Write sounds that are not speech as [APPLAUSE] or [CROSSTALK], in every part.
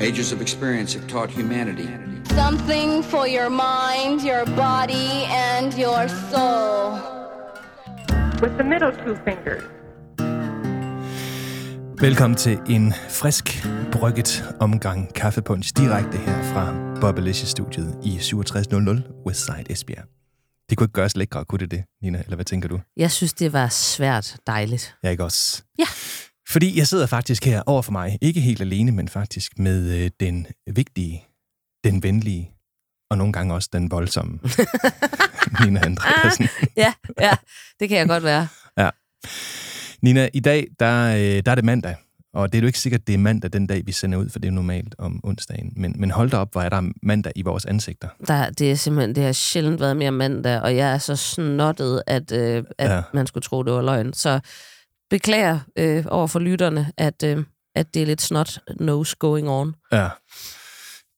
Ages of experience have taught humanity. Something for your mind, your body, and your soul. with the middle two fingers. Velkommen til en frisk, brygget omgang kaffepunch direkte her fra Bobbalicious-studiet i 6700 Westside Esbjerg. Det kunne ikke gøres lækre, kunne det det, Nina? Eller hvad tænker du? Jeg synes, det var svært dejligt. Jeg ikke også? Ja. Fordi jeg sidder faktisk her over for mig, ikke helt alene, men faktisk med øh, den vigtige, den venlige, og nogle gange også den voldsomme [LAUGHS] Nina Andreasen. [LAUGHS] Ja, ja, det kan jeg godt være. [LAUGHS] Nina, i dag, der, øh, der er det mandag, og det er jo ikke sikkert, det er mandag den dag, vi sender ud, for det er normalt om onsdagen. Men, men hold da op, hvor er der mandag i vores ansigter. Der, det er simpelthen, det har sjældent været mere mandag, og jeg er så snottet, at, øh, at Ja. ja. man skulle tro, det var løgn. Så beklager øh, over for lytterne, at, øh, at det er lidt snot nose going on. Ja.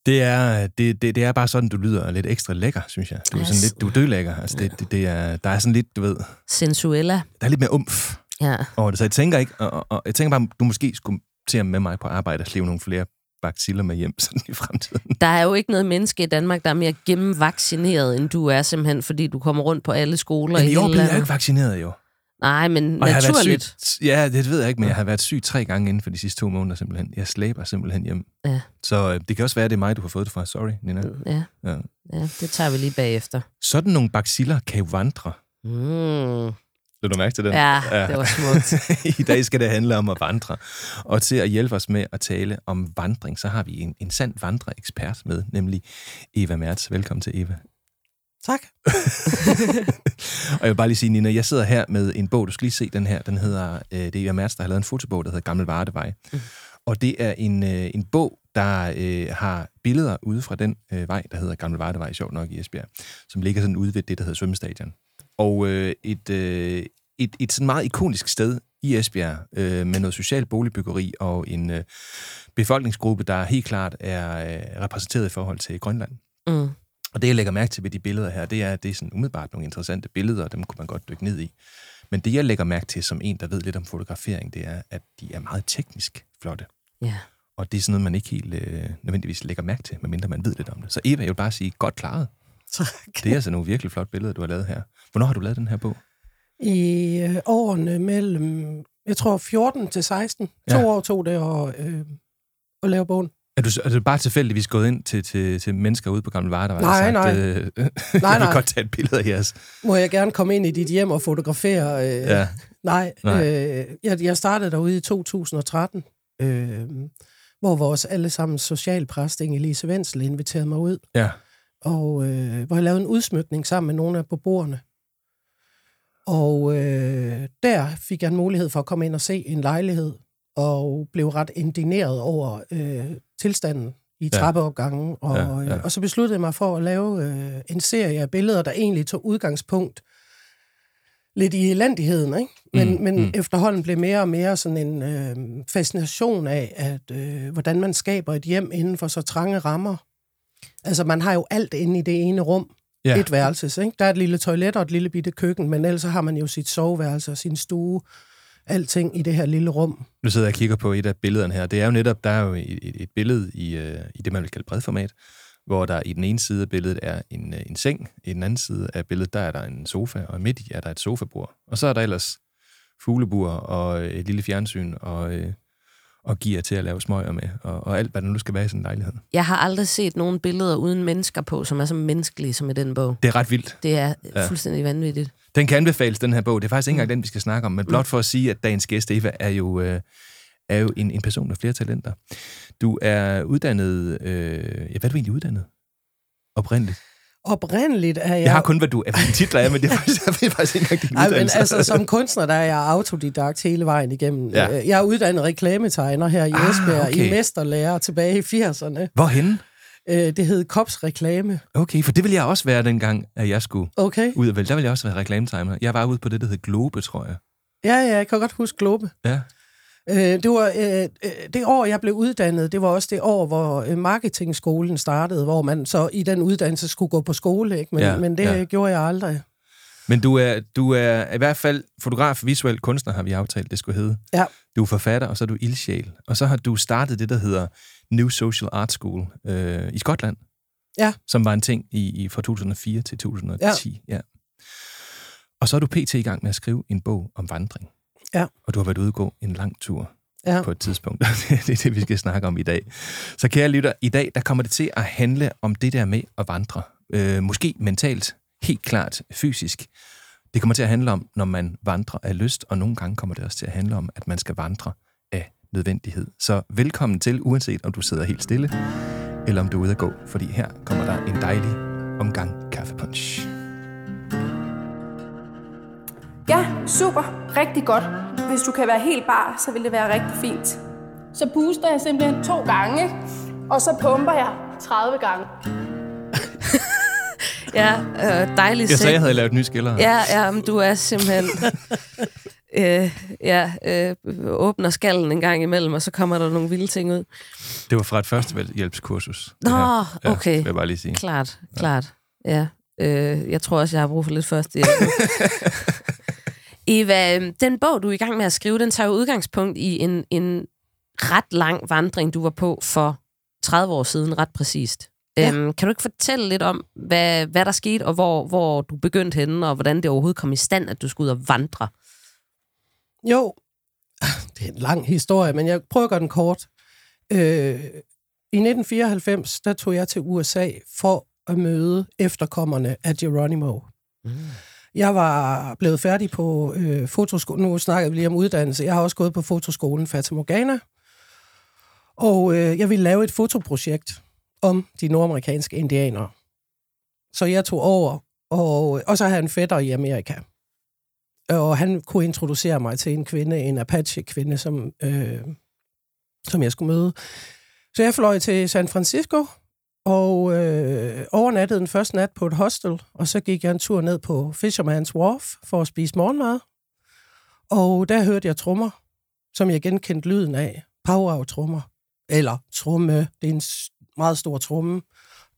Det er, det, det, det er bare sådan, du lyder lidt ekstra lækker, synes jeg. Du er sådan Yes. lidt, du er dødlækker. Altså, det, det, det er, der er sådan lidt, du ved, Sensuella. der er lidt mere umf Ja. over det. Så jeg tænker ikke, og, og, og jeg tænker bare, du måske skulle til med mig på arbejde og slive nogle flere baciller med hjem [LAUGHS] sådan i fremtiden. Der er jo ikke noget menneske i Danmark, der er mere gennemvaccineret, end du er simpelthen, fordi du kommer rundt på alle skoler Men i i år blev jeg ikke vaccineret, jo. Nej, men Og naturligt. syg, ja, det ved jeg ikke, men jeg har været syg tre gange inden for de sidste to måneder simpelthen. Jeg slæber simpelthen hjem. Ja. Så øh, det kan også være, at det er mig, du har fået det fra. Sorry, Nina. Ja, Ja. ja, det tager vi lige bagefter. Sådan nogle baciller kan jo vandre. Mm. Vil du mærke til den? Ja, det var smukt. [LAUGHS] I dag skal det handle om at vandre. Og til at hjælpe os med at tale om vandring, så har vi en, en sand vandreekspert med, nemlig Eva Mertz. Velkommen til, Eva. Tak. [LAUGHS] og jeg vil bare lige sige, Nina, jeg sidder her med en bog, du skal lige se den her. Den hedder, øh, det er Eva Mertz, der har lavet en fotobog, der hedder Gammel Vardevej. Mm. Og det er en, øh, en bog, der øh, har billeder ude fra den øh, vej, der hedder Gammel Vardevej, sjovt nok i Esbjerg, som ligger sådan ude ved det, der hedder Svømmestadion. Og øh, et, øh, et, et sådan meget ikonisk sted i Esbjerg, øh, med noget socialt boligbyggeri og en øh, befolkningsgruppe, der helt klart er øh, repræsenteret i forhold til Grønland. Mm. Og det, jeg lægger mærke til ved de billeder her, det er, at det er sådan umiddelbart nogle interessante billeder, og dem kunne man godt dykke ned i. Men det, jeg lægger mærke til som en, der ved lidt om fotografering, det er, at de er meget teknisk flotte. Ja. Og det er sådan noget, man ikke helt øh, nødvendigvis lægger mærke til, medmindre man ved lidt om det. Så Eva, jeg vil bare sige, godt klaret. Tak. Det er altså nogle virkelig flotte billeder, du har lavet her. Hvornår har du lavet den her bog? I øh, årene mellem, jeg tror 14 til 16, to Ja. år tog det at, øh, at lave bogen. Er du, er du bare tilfældigvis gået ind til, til, til mennesker ude på Gamle Vardevej og Nej, sagt, nej. Øh, [LAUGHS] Nej, jeg vil nej. godt tage et billede af jeres? Må jeg gerne komme ind i dit hjem og fotografere? Øh, Ja. Nej, Nej. Øh, jeg, jeg startede derude i 2013, øh, hvor vores allesammens socialpræst, Inge-Lise Wenzel, inviterede mig ud, Ja. og øh, hvor jeg lavede en udsmykning sammen med nogle af beboerne. Og øh, der fik jeg en mulighed for at komme ind og se en lejlighed, og blev ret indigneret over øh, tilstanden i Ja. trappeopgangen. Og, Ja, ja. øh, og så besluttede jeg mig for at lave øh, en serie af billeder, der egentlig tog udgangspunkt lidt i elendigheden, ikke? Men, Mm, men mm. efterhånden blev mere og mere sådan en øh, fascination af, at øh, hvordan man skaber et hjem inden for så trange rammer. Altså, man har jo alt inde i det ene rum, Ja. ja. et værelse, ikke? Der er et lille toilet og et lille bitte køkken, men ellers har man jo sit soveværelse og sin stue, alting i det her lille rum. Nu sidder jeg og kigger på et af billederne her. Det er jo netop, der er jo et, et, billede i, øh, i det, man vil kalde bredformat, hvor der i den ene side af billedet er en, øh, en seng, i den anden side af billedet, der er der en sofa, og midt i er der et sofabord. Og så er der ellers fuglebur og et lille fjernsyn og, øh, og gear til at lave smøger med, og, og alt, hvad der nu skal være i sådan en lejlighed. Jeg har aldrig set nogen billeder uden mennesker på, som er så menneskelige som i den bog. Det er ret vildt. Det er Ja. fuldstændig vanvittigt. Den kan anbefales, den her bog. Det er faktisk ikke engang den, vi skal snakke om, men blot for at sige, at dagens gæst, Eva, er jo, øh, er jo en, en person med flere talenter. Du er uddannet... Øh, ja, hvad er du egentlig uddannet? Oprindeligt. Oprindeligt er jeg... Jeg har kun, hvad du er, dine titler er, men det er faktisk, jeg ved faktisk ikke engang din Ej, men altså, som kunstner, der er jeg autodidakt hele vejen igennem. Ja. Ja. Jeg er uddannet reklametegner her i Ah, Esbjerg, okay. i mesterlærer tilbage i 80'erne. Hvorhenne? Øh, Det hed Kops Reklame. Okay, for det ville jeg også være dengang, at jeg skulle Okay. ud og vælge. Der ville jeg også være reklametimer. Jeg var ude på det, der hed Globe, tror jeg. Ja, ja, jeg kan godt huske Globe. Ja. Øh, det var øh, øh, det år, jeg blev uddannet, det var også det år, hvor øh, marketingskolen startede, hvor man så i den uddannelse skulle gå på skole, ikke? Men, Ja, men det ja. gjorde jeg aldrig. Men du er, du er i hvert fald fotograf, visuel kunstner, har vi aftalt, det skulle hedde. Ja. Du er forfatter, og så er du ildsjæl. Og så har du startet det, der hedder New Social Art School øh, i Skotland. Ja. Som var en ting i, i fra 2004 til 2010. Ja. ja. Og så er du pt. i gang med at skrive en bog om vandring. Ja. Og du har været ude at gå en lang tur Ja. på et tidspunkt. [LAUGHS] det er det, vi skal snakke om i dag. Så kære lytter, i dag der kommer det til at handle om det der med at vandre. Øh, måske mentalt, helt klart fysisk. Det kommer til at handle om, når man vandrer af lyst, og nogle gange kommer det også til at handle om, at man skal vandre af nødvendighed. Så velkommen til, uanset om du sidder helt stille, eller om du er ude at gå, fordi her kommer der en dejlig omgang kaffepunch. Ja, super. Rigtig godt. Hvis du kan være helt bar, så vil det være rigtig fint. Så puster jeg simpelthen to gange, ikke? og så pumper jeg 30 gange. [LAUGHS] Ja, øh, dejligt Jeg sagde, jeg havde lavet nye skiller. Ja, ja, men du er simpelthen... [LAUGHS] øh, ja, øh, åbner skallen en gang imellem, og så kommer der nogle vilde ting ud. Det var fra et førstehjælpskursus. det Nå. Ja, okay. vil jeg bare lige sige. Klart, klart. Ja. Øh, jeg tror også, jeg har brug for lidt første [LAUGHS] Eva, øh, den bog, du er i gang med at skrive, den tager jo udgangspunkt i en, en ret lang vandring, du var på for 30 år siden, ret præcist. Ja. Øhm, kan du ikke fortælle lidt om, hvad, hvad der skete, og hvor, hvor du begyndte henne, og hvordan det overhovedet kom i stand, at du skulle ud og vandre? Jo, det er en lang historie, men jeg prøver at gøre den kort. Øh, I 1994, der tog jeg til USA for at møde efterkommerne af Geronimo. Mm. Jeg var blevet færdig på øh, fotoskolen. Nu snakker vi lige om uddannelse. Jeg har også gået på fotoskolen Fata Morgana. Og øh, jeg ville lave et fotoprojekt om de nordamerikanske indianere. Så jeg tog over, og, og så havde han en fætter i Amerika. Og han kunne introducere mig til en kvinde, en Apache-kvinde, som, øh, som jeg skulle møde. Så jeg fløj til San Francisco, og øh, overnattede den første nat på et hostel, og så gik jeg en tur ned på Fisherman's Wharf for at spise morgenmad. Og der hørte jeg trommer, som jeg genkendte lyden af. Power-trommer. Eller tromme. Det er en meget stor tromme.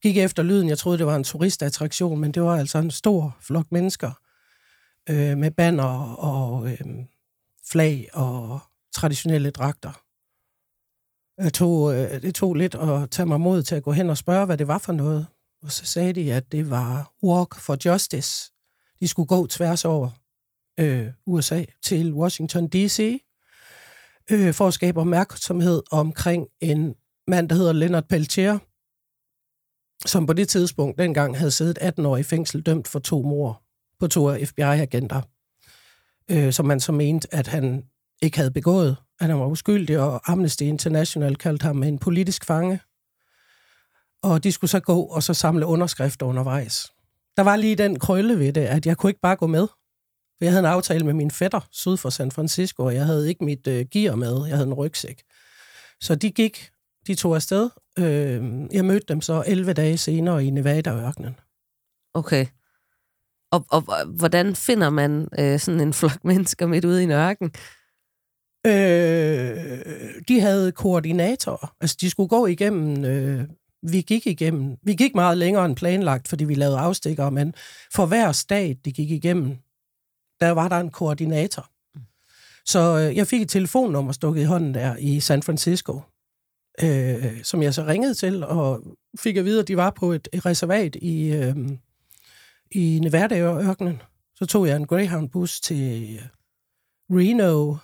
Gik efter lyden. Jeg troede, det var en turistattraktion, men det var altså en stor flok mennesker øh, med banner og øh, flag og traditionelle dragter. Jeg tog, øh, det tog lidt at tage mig mod til at gå hen og spørge, hvad det var for noget. Og så sagde de, at det var Walk for Justice. De skulle gå tværs over øh, USA til Washington D.C. Øh, for at skabe opmærksomhed omkring en mand, der hedder Leonard Peltier, som på det tidspunkt dengang havde siddet 18 år i fængsel dømt for to mord på to FBI-agenter, øh, som man så mente, at han ikke havde begået, at han var uskyldig, og Amnesty International kaldte ham en politisk fange. Og de skulle så gå og så samle underskrifter undervejs. Der var lige den krølle ved det, at jeg kunne ikke bare gå med. For jeg havde en aftale med min fætter syd for San Francisco, og jeg havde ikke mit øh, gear med. Jeg havde en rygsæk. Så de gik, de tog afsted. Øh, jeg mødte dem så 11 dage senere i Nevada-ørkenen. Okay. Og, og hvordan finder man øh, sådan en flok [LAUGHS] mennesker midt ude i en ørken? Øh, de havde koordinatorer. Altså, de skulle gå igennem... Øh, vi gik igennem... Vi gik meget længere end planlagt, fordi vi lavede afstikker, men for hver stat, de gik igennem, der var der en koordinator. Så øh, jeg fik et telefonnummer stukket i hånden der i San Francisco, øh, som jeg så ringede til, og fik at vide, at de var på et, et reservat i, øh, i Nevada-ørkenen. Så tog jeg en Greyhound-bus til Reno,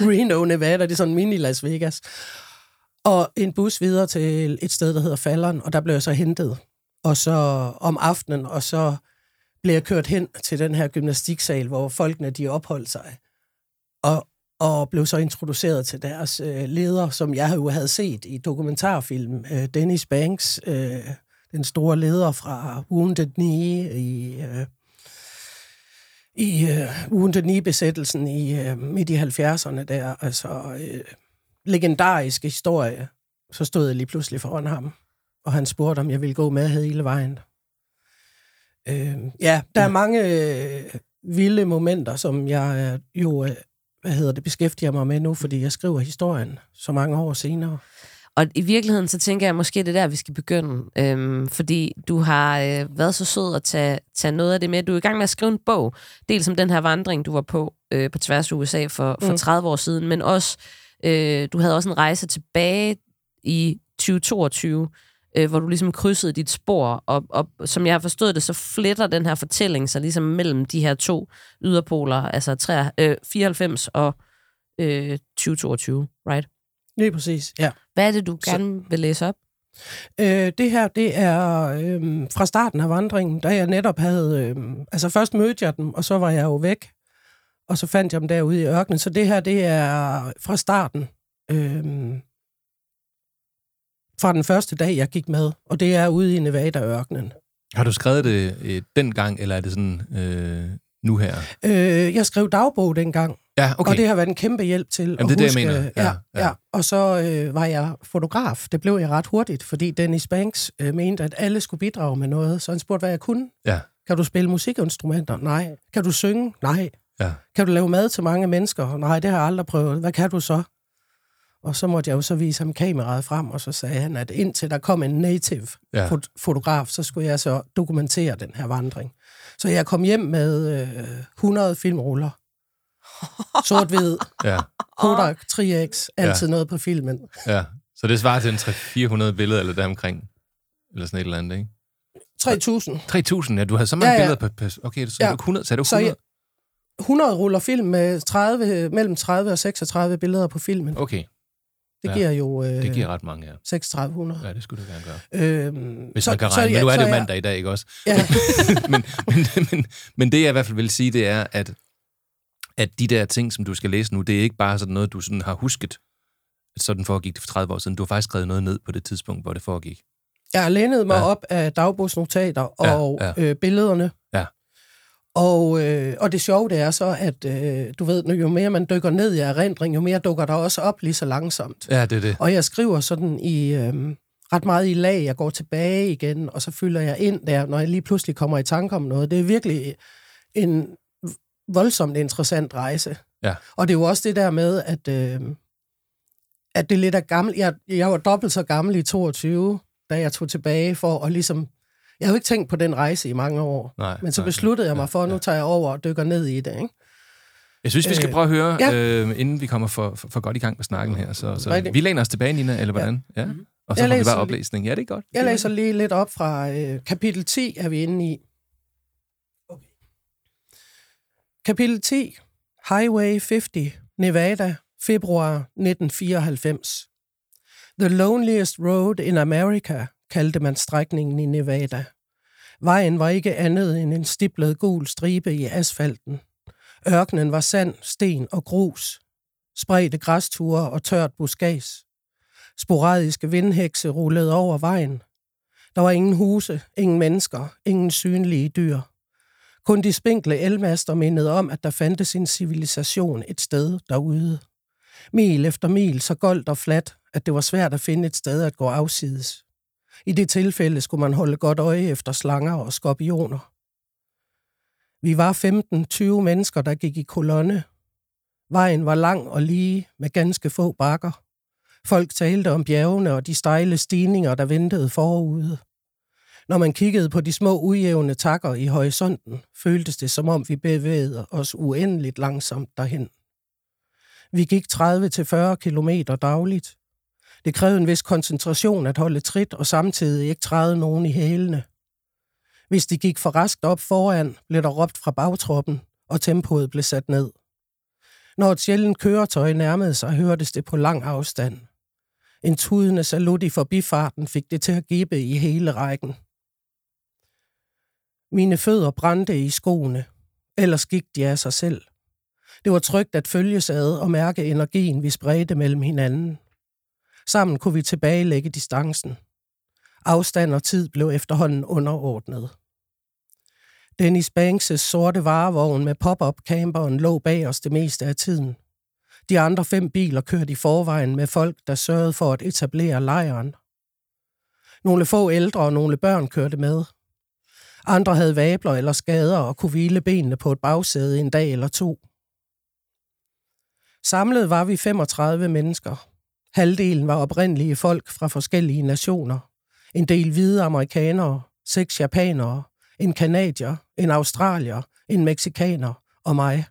[LAUGHS] Reno, Nevada, det er sådan en mini Las Vegas. Og en bus videre til et sted, der hedder Falleren, og der blev jeg så hentet. Og så om aftenen, og så blev jeg kørt hen til den her gymnastiksal, hvor folkene de opholdt sig. Og, og blev så introduceret til deres øh, leder, som jeg jo havde set i dokumentarfilm. Øh, Dennis Banks, øh, den store leder fra Wounded Knee i... Øh, i øh, Wounded Knee-besættelsen i øh, midt i 70'erne der, altså øh, legendarisk historie, så stod jeg lige pludselig foran ham, og han spurgte, om jeg ville gå med hele vejen. Øh, ja, der er mange øh, vilde momenter, som jeg øh, jo, øh, hvad hedder det, beskæftiger mig med nu, fordi jeg skriver historien så mange år senere. Og i virkeligheden, så tænker jeg måske, det er der, vi skal begynde. Øhm, fordi du har øh, været så sød at tage, tage noget af det med. Du er i gang med at skrive en bog. Dels om den her vandring, du var på øh, på tværs af USA for, for Mm. 30 år siden, men også, øh, du havde også en rejse tilbage i 2022, øh, hvor du ligesom krydsede dit spor, og, og som jeg har forstået det, så fletter den her fortælling sig ligesom mellem de her to yderpoler, altså 3, øh, 94 og øh, 2022, right? Lige præcis, ja. Hvad er det, du Så- gerne vil læse op? Øh, det her, det er øh, fra starten af vandringen, da jeg netop havde... Øh, altså først mødte jeg dem, og så var jeg jo væk. Og så fandt jeg dem derude i ørkenen. Så det her, det er fra starten. Øh, fra den første dag, jeg gik med. Og det er ude i Nevada-ørkenen. Har du skrevet det øh, dengang, eller er det sådan øh, nu her? Øh, jeg skrev dagbog dengang, Ja, okay. og det har været en kæmpe hjælp til Jamen, at det er det, huske. jeg mener. Ja, Ja, ja. Og så øh, var jeg fotograf. Det blev jeg ret hurtigt, fordi Dennis Banks øh, mente, at alle skulle bidrage med noget. Så han spurgte, hvad jeg kunne. Ja, Kan du spille musikinstrumenter? Nej. Kan du synge? Nej. ja. Kan du lave mad til mange mennesker? Nej, det har jeg aldrig prøvet. Hvad kan du så? Og så måtte jeg jo så vise ham kameraet frem, og så sagde han, at indtil der kom en native ja. fotograf, så skulle jeg så dokumentere den her vandring. Så jeg kom hjem med øh, 100 filmruller. Sort-hvid, ja, Kodak 3X, altid Ja. noget på filmen. ja. Så det svarer til en 300-400 billeder, eller deromkring. Eller sådan et eller andet, ikke? 3.000. 3.000, ja. Du havde så mange Ja, ja. billeder på... okay, så Ja. ja. du 100, sagde du Så 100? 100 ruller film med 30, mellem 30 og 36 billeder på filmen. Okay, Det Ja. giver jo øh, det giver ret mange, ja. 3600. Ja, det skulle du gerne gøre. Øhm, Hvis så, man kan regne, men nu er det jo mandag i dag, ikke også? Ja, [LAUGHS] men, men, men, men det, jeg i hvert fald vil sige, det er, at, at de der ting, som du skal læse nu, det er ikke bare sådan noget, du sådan har husket, at sådan foregik det for 30 år siden. Du har faktisk skrevet noget ned på det tidspunkt, hvor det foregik. jeg har lænet mig Ja. ja. op af dagbogsnotater Ja, og ja. Øh, billederne. Og, øh, og det sjove det er så, at øh, du ved, jo mere man dykker ned i erindring, jo mere dukker der også op lige så langsomt. Ja, det er det. Og jeg skriver sådan i øh, ret meget i lag. Jeg går tilbage igen, og så fylder jeg ind der, når jeg lige pludselig kommer i tanke om noget. Det er virkelig en voldsomt interessant rejse. Ja. Og det er jo også det der med, at, øh, at det er lidt af gammel... Jeg, jeg var dobbelt så gammel i 22, da jeg tog tilbage for at ligesom... Jeg har jo ikke tænkt på den rejse i mange år. Nej, Men så nej, besluttede jeg ja, mig for, at nu ja. tager jeg over og dykker ned i det. Ikke? Jeg synes, vi skal Øh, prøve at høre, ja. øh, inden vi kommer for, for, for godt i gang med snakken her. Så, så vi læner os tilbage, Nina, eller hvordan? Ja. ja. Og så Jeg får vi bare oplæsning. Ja, det er godt. Jeg læser lige lidt op fra øh, kapitel 10, er vi inde i. Okay. Kapitel 10, Highway 50, Nevada, februar 1994. The loneliest road in America, kaldte man strækningen i Nevada. Vejen var ikke andet end en stiplet gul stribe i asfalten. Ørkenen var sand, sten og grus. Spredte græsture og tørt buskads. Sporadiske vindhekse rullede over vejen. Der var ingen huse, ingen mennesker, ingen synlige dyr. Kun de spinkle elmaster mindede om, at der fandtes en civilisation et sted derude. Mil efter mil så goldt og fladt, at det var svært at finde et sted at gå afsides. I det tilfælde skulle man holde godt øje efter slanger og skorpioner. Vi var 15-20 mennesker, der gik i kolonne. Vejen var lang og lige med ganske få bakker. Folk talte om bjergene og de stejle stigninger, der ventede forude. Når man kiggede på de små ujævne takker i horisonten, føltes det som om vi bevægede os uendeligt langsomt derhen. Vi gik 30-40 km dagligt. Det krævede en vis koncentration at holde trit og samtidig ikke træde nogen i hælene. Hvis de gik for raskt op foran, blev der råbt fra bagtroppen, og tempoet blev sat ned. Når et sjældent køretøj nærmede sig, hørtes det på lang afstand. En tudende salut i forbifarten fik det til at gibe i hele rækken. Mine fødder brændte i skoene, ellers gik de af sig selv. Det var trygt at følges ad og mærke energien, vi spredte mellem hinanden. Sammen kunne vi tilbagelægge distancen. Afstand og tid blev efterhånden underordnet. Dennis Banks' sorte varevogn med pop-up camperen lå bag os det meste af tiden. De andre fem biler kørte i forvejen med folk, der sørgede for at etablere lejren. Nogle få ældre og nogle børn kørte med. Andre havde vabler eller skader og kunne hvile benene på et bagsæde en dag eller to. Samlet var vi 35 mennesker. Halvdelen var oprindelige folk fra forskellige nationer. En del hvide amerikanere, seks japanere, en kanadier, en australier, en meksikaner og mig.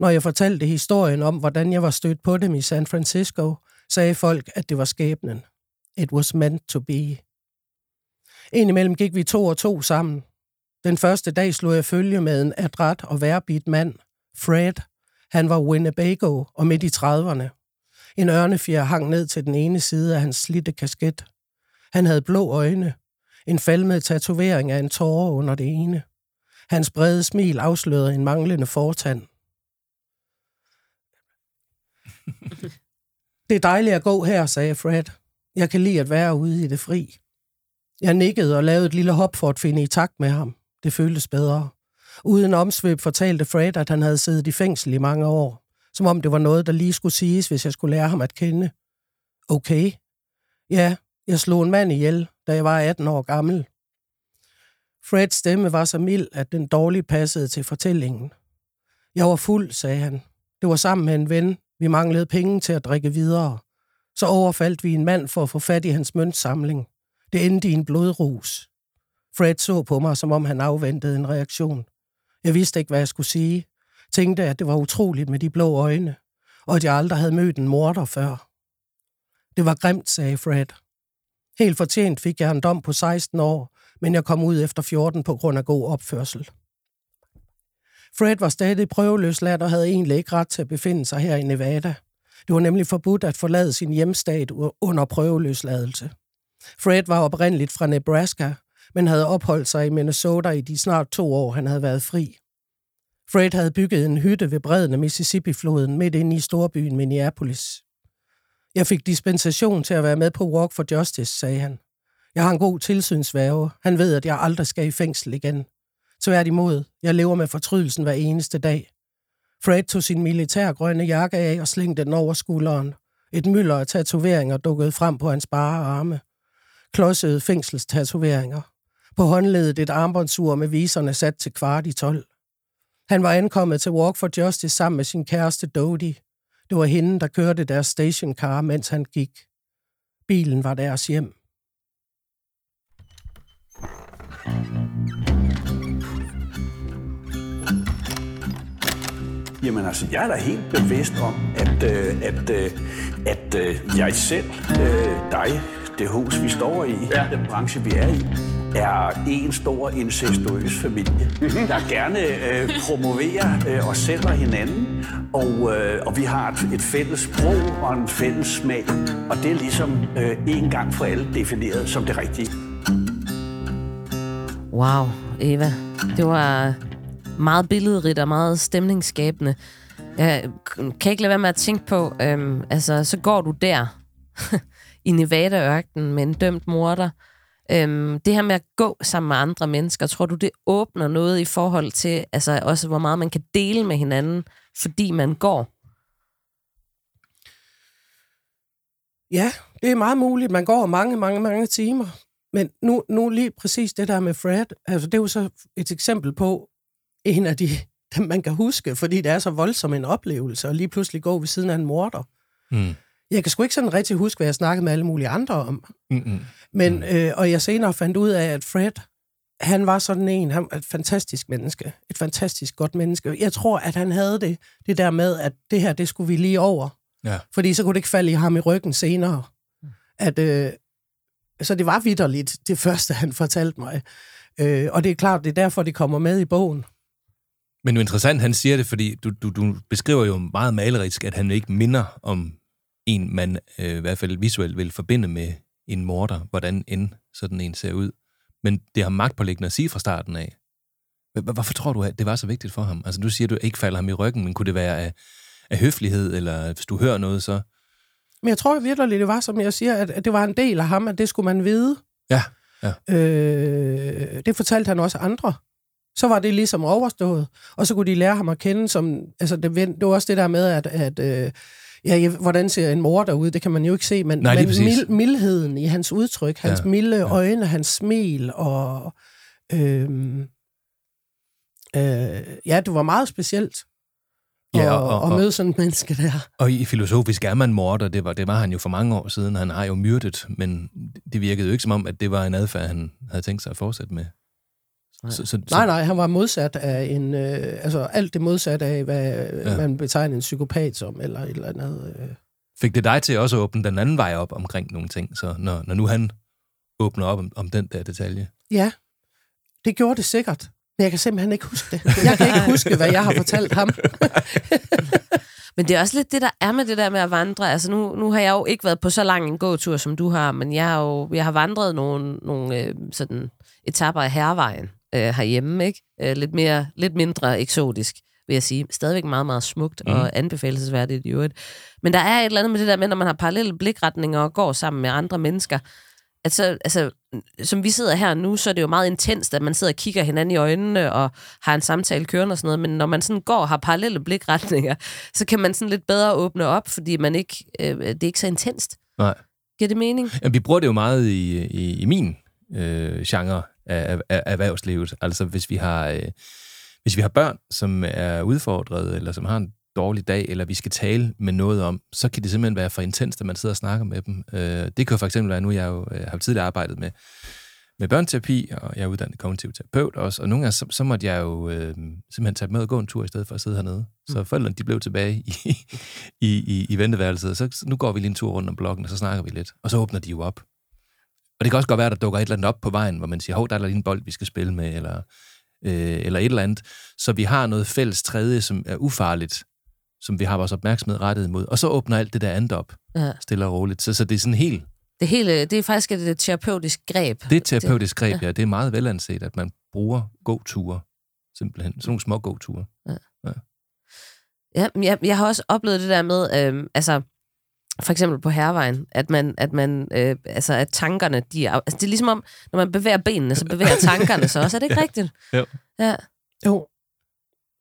Når jeg fortalte historien om, hvordan jeg var stødt på dem i San Francisco, sagde folk, at det var skæbnen. It was meant to be. Indimellem gik vi to og to sammen. Den første dag slog jeg følge med en adræt og værbit mand, Fred. Han var Winnebago og midt i 30'erne. En ørnefjer hang ned til den ene side af hans slitte kasket. Han havde blå øjne, en falmet tatovering af en tåre under det ene. Hans brede smil afslørede en manglende fortand. Det er dejligt at gå her, sagde Fred. Jeg kan lide at være ude i det fri. Jeg nikkede og lavede et lille hop for at finde i takt med ham. Det føltes bedre. Uden omsvøb fortalte Fred, at han havde siddet i fængsel i mange år. Som om det var noget, der lige skulle siges, hvis jeg skulle lære ham at kende. Okay. Ja, jeg slog en mand ihjel, da jeg var 18 år gammel. Freds stemme var så mild, at den dårligt passede til fortællingen. Jeg var fuld, sagde han. Det var sammen med en ven. Vi manglede penge til at drikke videre. Så overfaldt vi en mand for at få fat i hans møntsamling. Det endte i en blodrus. Fred så på mig, som om han afventede en reaktion. Jeg vidste ikke, hvad jeg skulle sige. Tænkte, at det var utroligt med de blå øjne, og at jeg aldrig havde mødt en morder før. Det var grimt, sagde Fred. Helt fortjent fik jeg en dom på 16 år, men jeg kom ud efter 14 på grund af god opførsel. Fred var stadig prøveløsladt og havde egentlig ikke ret til at befinde sig her i Nevada. Det var nemlig forbudt at forlade sin hjemstat under prøveløsladelse. Fred var oprindeligt fra Nebraska, men havde opholdt sig i Minnesota i de snart to år, han havde været fri. Fred havde bygget en hytte ved bredden af Mississippi-floden midt inde i storbyen Minneapolis. Jeg fik dispensation til at være med på Walk for Justice, sagde han. Jeg har en god tilsynsværge. Han ved, at jeg aldrig skal i fængsel igen. Tværtimod, jeg lever med fortrydelsen hver eneste dag. Fred tog sin militærgrønne jakke af og slængte den over skulderen. Et mylder af tatoveringer dukkede frem på hans bare arme. Klodsede fængselstatoveringer. På håndledet et armbåndsur med viserne sat til kvart i tolv. Han var ankommet til Walk for Justice sammen med sin kæreste Dodie. Det var hende, der kørte deres stationcar, mens han gik. Bilen var deres hjem. Jamen altså, jeg er da helt bevidst om, at, øh, at, øh, at øh, jeg selv, øh, dig, det hus, vi står i, ja. den branche, vi er i, er en stor incestuøs familie, der gerne øh, promoverer øh, og sælger hinanden. Og, øh, og vi har et, et fælles sprog og en fælles smag. Og det er ligesom øh, en gang for alle defineret som det rigtige. Wow, Eva. Det var meget billedrigt og meget stemningsskabende. Jeg kan ikke lade være med at tænke på, øhm, altså, så går du der [LAUGHS] i Nevada-ørkenen med en dømt morder. Øhm, det her med at gå sammen med andre mennesker, tror du, det åbner noget i forhold til, altså også hvor meget man kan dele med hinanden, fordi man går? Ja, det er meget muligt. Man går mange, mange, mange timer. Men nu, nu lige præcis det der med Fred, altså det er jo så et eksempel på en af de, dem man kan huske, fordi det er så voldsom en oplevelse, og lige pludselig gå ved siden af en morder. Mm. Jeg kan sgu ikke sådan rigtig huske, hvad jeg snakkede med alle mulige andre om. Mm-hmm. Men, mm. øh, og jeg senere fandt ud af, at Fred, han var sådan en, han et fantastisk menneske. Et fantastisk godt menneske. Jeg tror, at han havde det, det der med, at det her, det skulle vi lige over. Ja. Fordi så kunne det ikke falde i ham i ryggen senere. At, øh, så det var vidderligt, det første, han fortalte mig. Øh, og det er klart, det er derfor, det kommer med i bogen. Men det er interessant, han siger det, fordi du, du, du beskriver jo meget malerisk, at han ikke minder om en, man øh, i hvert fald visuelt vil forbinde med en morder, hvordan end sådan en ser ud. Men det har magtpålæggende at sige fra starten af. Hvorfor tror du, at det var så vigtigt for ham? Altså, du siger, at du ikke falder ham i ryggen, men kunne det være af, af høflighed, eller hvis du hører noget, så... Men jeg tror virkelig, det var, som jeg siger, at, at det var en del af ham, at det skulle man vide. Ja, ja. Øh, det fortalte han også andre. Så var det ligesom overstået, og så kunne de lære ham at kende som... Altså, det, det var også det der med, at... at øh, Ja, hvordan ser en mor derude? Det kan man jo ikke se, men, Nej, men mild, mildheden i hans udtryk, hans ja, milde ja. øjne, hans smil, og øh, øh, ja, det var meget specielt. Ja, og- og, og, og- møde sådan et menneske der. Og i filosofisk er man morder, det var, det var han jo for mange år siden. Han har jo myrdet, men det virkede jo ikke som om, at det var en adfærd, han havde tænkt sig at fortsætte med. Så, så, Nej, nej, han var modsat af en... Øh, altså alt det modsatte af, hvad Ja. ja. man betegner en psykopat som, eller et eller andet. Øh. Fik det dig til også at åbne den anden vej op omkring nogle ting, så når, når nu han åbner op om, om den der detalje? Ja, det gjorde det sikkert. Men jeg kan simpelthen ikke huske det. Jeg kan ikke huske, hvad jeg har fortalt ham. [LAUGHS] Men det er også lidt det, der er med det der med at vandre. Altså nu, nu har jeg jo ikke været på så lang en gåtur, som du har, men jeg har jo jeg har vandret nogle, nogle øh, sådan etapper af hervejen øh, herhjemme, ikke? Øh, lidt, mere, lidt mindre eksotisk, vil jeg sige. Stadigvæk meget, meget smukt mm. og anbefalesværdigt i øvrigt. Men der er et eller andet med det der med, når man har parallelle blikretninger og går sammen med andre mennesker, at så, altså, som vi sidder her nu, så er det jo meget intenst, at man sidder og kigger hinanden i øjnene og har en samtale kørende og sådan noget, men når man sådan går og har parallelle blikretninger, så kan man sådan lidt bedre åbne op, fordi man ikke, øh, det er ikke så intenst. Nej. Giver det mening? Jamen, vi bruger det jo meget i, i, i min øh, genre af, af, erhvervslivet. Altså hvis vi har øh, hvis vi har børn, som er udfordret, eller som har en dårlig dag, eller vi skal tale med noget om, så kan det simpelthen være for intenst, at man sidder og snakker med dem. Øh, det kan for eksempel være, nu jeg jo, øh, har tidligere arbejdet med, med børneterapi, og jeg er uddannet kognitiv terapeut også, og nogle gange så, så måtte jeg jo øh, simpelthen tage med og gå en tur, i stedet for at sidde hernede. Så forældrene, de blev tilbage i, i, i, i venteværelset, så, så nu går vi lige en tur rundt om blokken, og så snakker vi lidt, og så åbner de jo op. Og det kan også godt være, at der dukker et eller andet op på vejen, hvor man siger, hov, der er lige en bold, vi skal spille med, eller, øh, eller et eller andet. Så vi har noget fælles tredje, som er ufarligt, som vi har vores opmærksomhed rettet imod. Og så åbner alt det der andet op, Ja. stille og roligt. Så, så det er sådan helt, Det, hele, det er faktisk et, et terapeutisk greb. det er et terapeutisk greb, ja. Det er meget velanset, at man bruger gåture, simpelthen. Sådan nogle små gåture. Ja, men jeg, jeg har også oplevet det der med, øh, altså for eksempel på hervejen, at man, at man, øh, altså at tankerne, de er, altså det er ligesom om, når man bevæger benene, så bevæger [LAUGHS] tankerne sig også. Er det ikke rigtigt? Jo. Ja. Jo.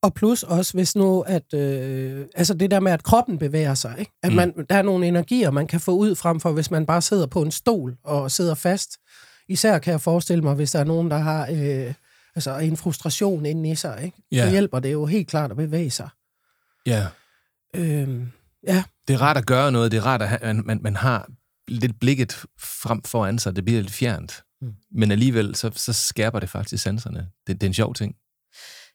Og plus også, hvis nu, at øh, altså det der med, at kroppen bevæger sig, ikke? at Mm. man, der er nogle energier, man kan få ud frem for, hvis man bare sidder på en stol og sidder fast. Især kan jeg forestille mig, hvis der er nogen, der har øh, altså en frustration inde i sig, ikke? Ja. så hjælper det jo helt klart at bevæge sig. Ja. Øh, ja, Det er rart at gøre noget. Det er rart, at man, man, man har lidt blikket frem foran sig. Det bliver lidt fjernt. Mm. Men alligevel, så, så skærper det faktisk sanserne. Det, det er en sjov ting.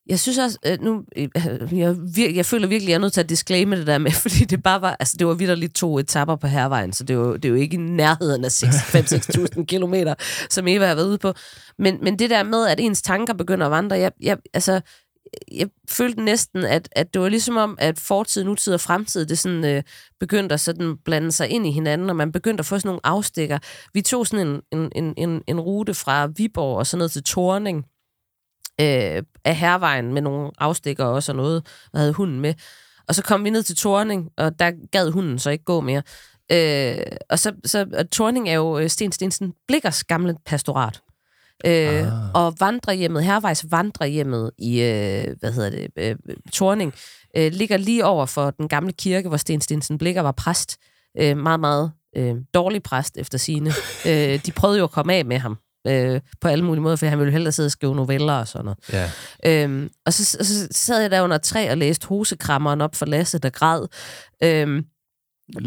Jeg synes også, nu, øh, jeg, vir- jeg føler virkelig, at jeg er nødt til at disclaime det der med, [LAUGHS] fordi det bare var, altså det var vidderligt to etapper på hervejen, så det er jo, det er jo ikke i nærheden af 5-6.000 [LAUGHS] kilometer, som Eva har været ude på. Men, men det der med, at ens tanker begynder at vandre, jeg, jeg, altså, jeg følte næsten, at, at det var ligesom om, at fortid, nutid og fremtid, det sådan øh, begyndte at sådan blande sig ind i hinanden, og man begyndte at få sådan nogle afstikker. Vi tog sådan en, en, en, en, en rute fra Viborg og sådan noget til Torning, øh, af hervejen med nogle afstikker også og noget, og havde hunden med. Og så kom vi ned til Torning, og der gad hunden så ikke gå mere. Øh, og så, så og Torning er jo øh, Sten Stensen Blikkers gamle pastorat. Øh, Ah. Og vandrehjemmet, hervejs vandrehjemmet i, øh, hvad hedder det, øh, Torning, øh, ligger lige over for den gamle kirke, hvor Sten Stensen Blikker var præst. Øh, meget, meget øh, dårlig præst efter sine. øh, de prøvede jo at komme af med ham øh, på alle mulige måder, for han ville hellere sidde og skrive noveller og sådan noget. Ja. Øhm, og så, så, sad jeg der under træ og læste Hosekrammeren op for Lasse, der græd. Øhm,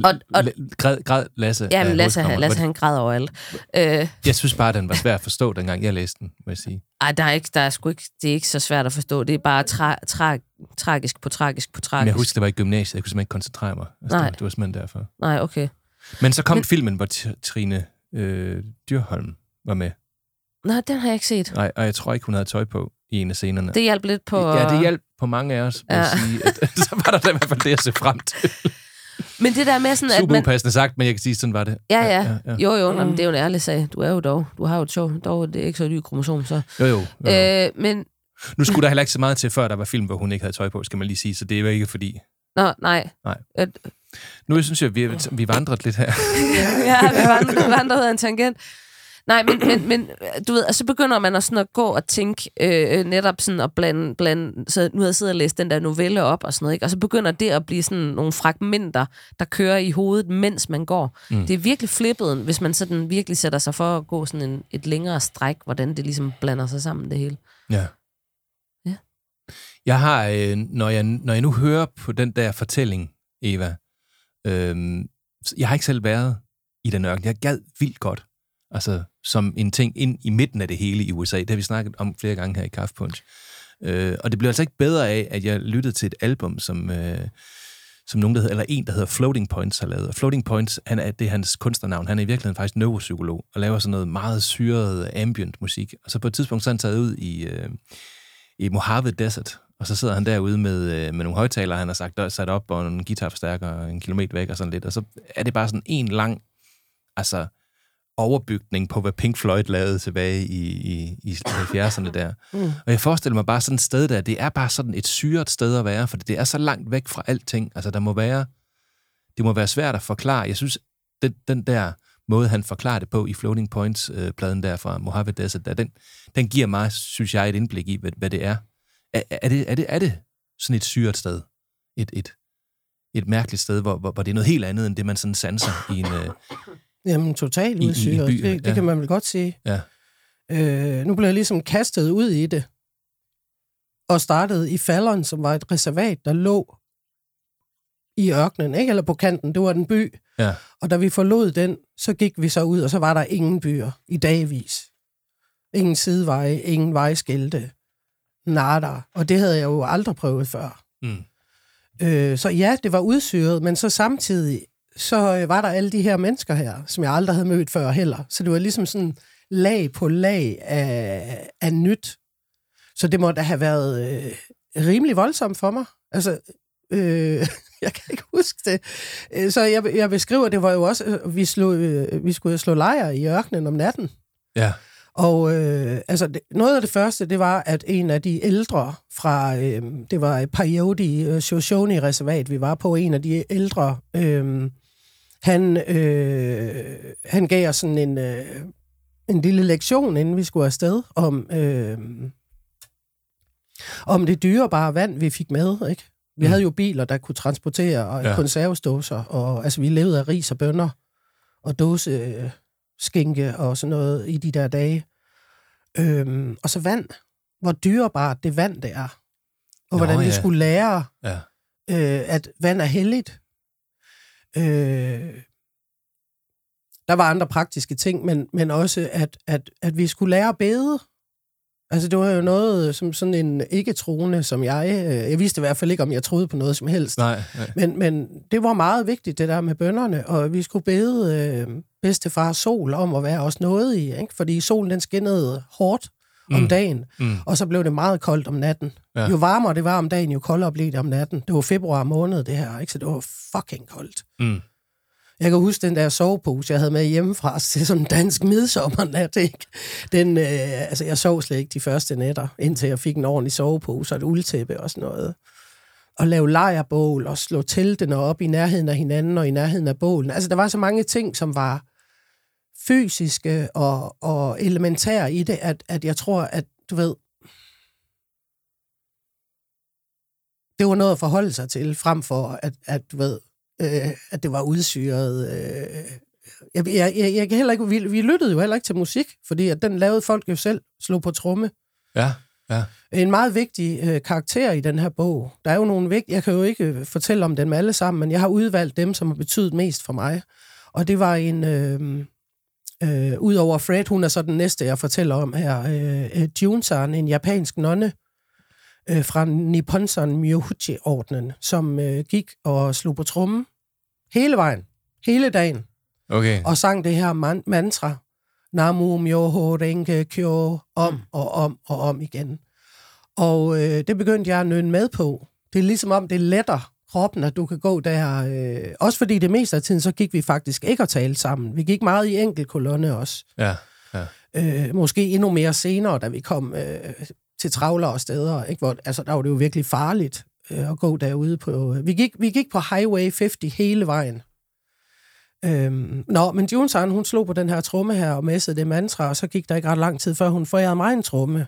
Og- og- Græd, græd Lasse. ja, men Lasse, han. Lasse han græd overalt. Øh, Jeg synes bare, den var svær at forstå, dengang jeg læste den, må jeg sige. ej, der er, ikke, der er sgu ikke, det er ikke så svært at forstå. Det er bare tra, tra, tragisk på tragisk på Men tragisk. jeg husker, det var i gymnasiet. Jeg kunne simpelthen ikke koncentrere mig. Altså, Nej. Det, var, simpelthen derfor. Nej, okay. Men så kom Men- Men... filmen, hvor Trine øh, Dyrholm var med. Nej, den har jeg ikke set. Nej, og jeg tror ikke, hun havde tøj på i en af scenerne. Det hjalp lidt på... Ja, det hjalp på mange af os, vil jeg Ja. sige. At, [LAUGHS] så var der i hvert fald det at se frem til. Men det der med sådan, at Super man... upassende sagt, men jeg kan sige, sådan var det. Ja, ja. ja, ja. Jo, jo, mm. men det er jo en ærlig sag. Du er jo dog. Du har jo et sjov. Dog, det er ikke så ny kromosom, så. Jo, jo. jo. Øh... Øh, men... Nu skulle der heller ikke så meget til, før der var film, hvor hun ikke havde tøj på, skal man lige sige. Så det er jo ikke fordi... Nå, nej. Nej. Øh, Nu synes jeg, vi, vi vandret lidt her. [LAUGHS] ja, vi vandrede, vandrede en tangent. Nej, men, men, men du ved, og så begynder man også sådan at gå og tænke øh, netop sådan at blande, blande, så nu har jeg siddet og læst den der novelle op og sådan noget, ikke? og så begynder det at blive sådan nogle fragmenter, der kører i hovedet, mens man går. Mm. Det er virkelig flippet, hvis man sådan virkelig sætter sig for at gå sådan en, et længere stræk, hvordan det ligesom blander sig sammen, det hele. Ja. Ja. Jeg har, øh, når, jeg, når jeg nu hører på den der fortælling, Eva, øh, jeg har ikke selv været i den ørken. Jeg gad vildt godt, altså som en ting ind i midten af det hele i USA. Det har vi snakket om flere gange her i Kaffepunch. Øh, og det blev altså ikke bedre af, at jeg lyttede til et album, som, øh, som nogen, der hedder, eller en, der hedder Floating Points har lavet. Og Floating Points, han er, det er hans kunstnernavn. Han er i virkeligheden faktisk neuropsykolog, og laver sådan noget meget syret ambient musik. Og så på et tidspunkt så er han taget ud i, øh, i Mojave Desert, og så sidder han derude med, øh, med nogle højtalere, han har sagt, der er sat op, og en guitarforstærker en kilometer væk og sådan lidt. Og så er det bare sådan en lang, altså overbygning på, hvad Pink Floyd lavede tilbage i, i, i 70'erne der. Mm. Og jeg forestiller mig bare sådan et sted der, det er bare sådan et syret sted at være, for det er så langt væk fra alting. Altså der må være, det må være svært at forklare. Jeg synes, den, den der måde, han forklarer det på i Floating Points-pladen der fra Mojave Desert, der, den, den giver mig, synes jeg, et indblik i, hvad, hvad det er. Er, er, det, er, det, er det sådan et syret sted? Et, et, et mærkeligt sted, hvor, hvor, hvor det er noget helt andet, end det, man sådan sanser i en, øh, Jamen, totalt I- i udsyret. byen, Det, det ja. kan man vel godt sige. Ja. Øh, nu blev jeg ligesom kastet ud i det, og startede i Fallon, som var et reservat, der lå i ørkenen, ikke? Eller på kanten. Det var en by. Ja. Og da vi forlod den, så gik vi så ud, og så var der ingen byer i dagvis. Ingen sideveje, ingen vejskilte. Nada. Og det havde jeg jo aldrig prøvet før. Mm. Øh, så ja, det var udsyret, men så samtidig, så øh, var der alle de her mennesker her, som jeg aldrig havde mødt før heller. Så det var ligesom sådan lag på lag af, af nyt. Så det må da have været øh, rimelig voldsomt for mig. Altså, øh, [LAUGHS] jeg kan ikke huske det. Øh, Så jeg, jeg beskriver, det var jo også, øh, vi, slog, øh, vi skulle slå lejr i ørkenen om natten. Ja. Og øh, altså, det, noget af det første, det var, at en af de ældre fra, øh, det var Peyote øh, Shoshone-reservat, vi var på, en af de ældre, øh, han, øh, han gav os sådan en, øh, en lille lektion, inden vi skulle afsted, om, øh, om det dyrebare vand, vi fik med, ikke? Vi Mm. havde jo biler, der kunne transportere, og Ja. konservesdåser, og altså, vi levede af ris og bønner, og dåse øh, skinke og sådan noget i de der dage. Øhm, og så vand. Hvor dyrebart det vand det er. Og Nå, hvordan vi ja. skulle lære, Ja. øh, at vand er helligt. Øh, der var andre praktiske ting, men, men også, at, at, at vi skulle lære at bede. Altså, det var jo noget som sådan en ikke-troende, som jeg... Øh, jeg vidste i hvert fald ikke, om jeg troede på noget som helst. Nej, nej. Men, men det var meget vigtigt, det der med bønderne, og vi skulle bede øh, bedstefar sol om at være os noget i, ikke? fordi solen den skinnede hårdt om Mm. dagen, Mm. og så blev det meget koldt om natten. Ja. Jo varmere det var om dagen, jo koldere blev det om natten. Det var februar måned, det her, ikke? så det var fucking koldt. Mm. Jeg kan huske den der sovepose, jeg havde med hjemmefra [LAUGHS] til sådan en dansk midsommernat, ikke? Den, øh, altså, jeg sov slet ikke de første nætter, indtil jeg fik en ordentlig sovepose og et uldtæppe og sådan noget. Og lave lejrbål og slå teltene op i nærheden af hinanden og i nærheden af bålen. Altså, der var så mange ting, som var fysiske og, og elementære i det, at, at jeg tror, at du ved, det var noget at forholde sig til, frem for at, at du ved, øh, at det var udsyret. Øh. Jeg, jeg, jeg, jeg kan heller ikke, vi, vi lyttede jo heller ikke til musik, fordi at den lavede folk jo selv, slog på tromme. Ja, ja. En meget vigtig øh, karakter i den her bog. Der er jo nogle vigtige, jeg kan jo ikke øh, fortælle om dem alle sammen, men jeg har udvalgt dem, som har betydet mest for mig. Og det var en, øh, øh, udover Fred, hun er så den næste, jeg fortæller om her, øh, øh, Junsan, en japansk nonne, øh, fra Nipponsan Myohuchi-ordenen, som øh, gik og slog på trummen hele vejen, hele dagen, Okay. og sang det her man- mantra, Namu Myoho Renge Kyo, om og om og om igen. Og øh, det begyndte jeg at nynne med på. Det er ligesom om, det letter kroppen, at du kan gå der. Øh, også fordi det meste af tiden, så gik vi faktisk ikke at tale sammen. Vi gik meget i enkelt kolonne også. Ja, ja. Øh, måske endnu mere senere, da vi kom øh, til travlere steder. Ikke? Hvor, altså, der var det jo virkelig farligt øh, at gå derude på... Vi gik, vi gik på Highway 50 hele vejen. Øhm, nå, men Junsan, hun slog på den her tromme her og messede det mantra, og så gik der ikke ret lang tid, før hun forærede mig en tromme.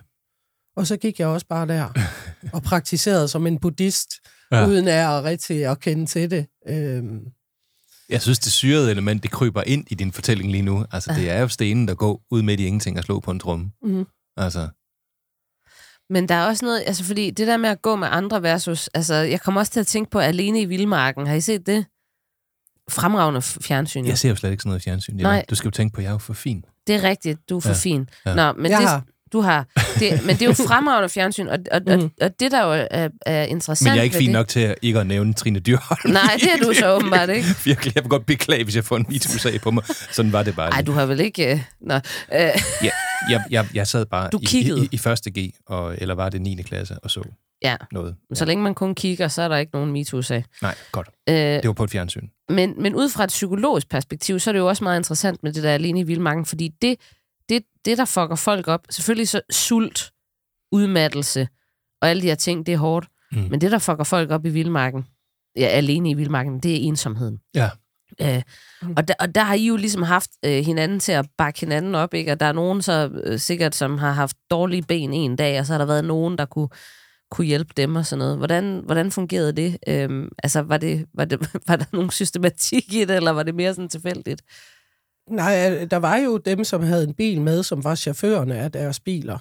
Og så gik jeg også bare der [LAUGHS] og praktiserede som en buddhist, Ja. ja. uden at rigtig at kende til det. Øhm, Jeg synes, det syrede element, det kryber ind i din fortælling lige nu. Altså, det er jo stenen, der går ud midt i ingenting og slå på en tromme. Mhm. Altså, Men der er også noget, altså fordi det der med at gå med andre versus, altså jeg kommer også til at tænke på Alene i Vildmarken. Har I set det? Fremragende fjernsyn. jo. Jeg ser jo slet ikke sådan noget fjernsyn. Nej. Du skal jo tænke på, at jeg er jo for fin. Det er rigtigt, du er for ja. Ja, fin. ja. Nå, men Jeg det, har. Du har. Det, men det er jo [LAUGHS] fremragende fjernsyn, og, og, og, Mm. og det der jo er, er interessant Men jeg er ikke fin det, nok til at ikke at nævne Trine Dyrholm. Nej, det er du så åbenbart ikke. [LAUGHS] Virkelig, jeg vil godt beklage, hvis jeg får en MeToo-sag på mig. Sådan var det bare. Nej, du har vel ikke... øh, Nå, øh, Ja, jeg, jeg, jeg sad bare Du i, kiggede. i, i, første G, og, eller var det 9. klasse, og så ja, noget. men så længe man kun kigger, så er der ikke nogen MeToo-sag. Nej, godt. Øh, Det var på et fjernsyn. men, men ud fra et psykologisk perspektiv, så er det jo også meget interessant med det der alene i vildmarken, fordi det, det, det, der fucker folk op, selvfølgelig så sult, udmattelse og alle de her ting, det er hårdt. Mm. Men det, der fucker folk op i vildmarken, ja, alene i vildmarken, det er ensomheden. Ja. Øh, og, der, og der har I jo ligesom haft øh, hinanden til at bakke hinanden op, ikke? Og der er nogen så øh, sikkert, som har haft dårlige ben en dag, og så har der været nogen, der kunne, kunne hjælpe dem og sådan noget. Hvordan, hvordan fungerede det? Øhm, altså, var, det, var, det, [LAUGHS] var der nogen systematik i det, eller var det mere sådan tilfældigt? Nej, der var jo dem, som havde en bil med, som var chaufførerne af deres biler,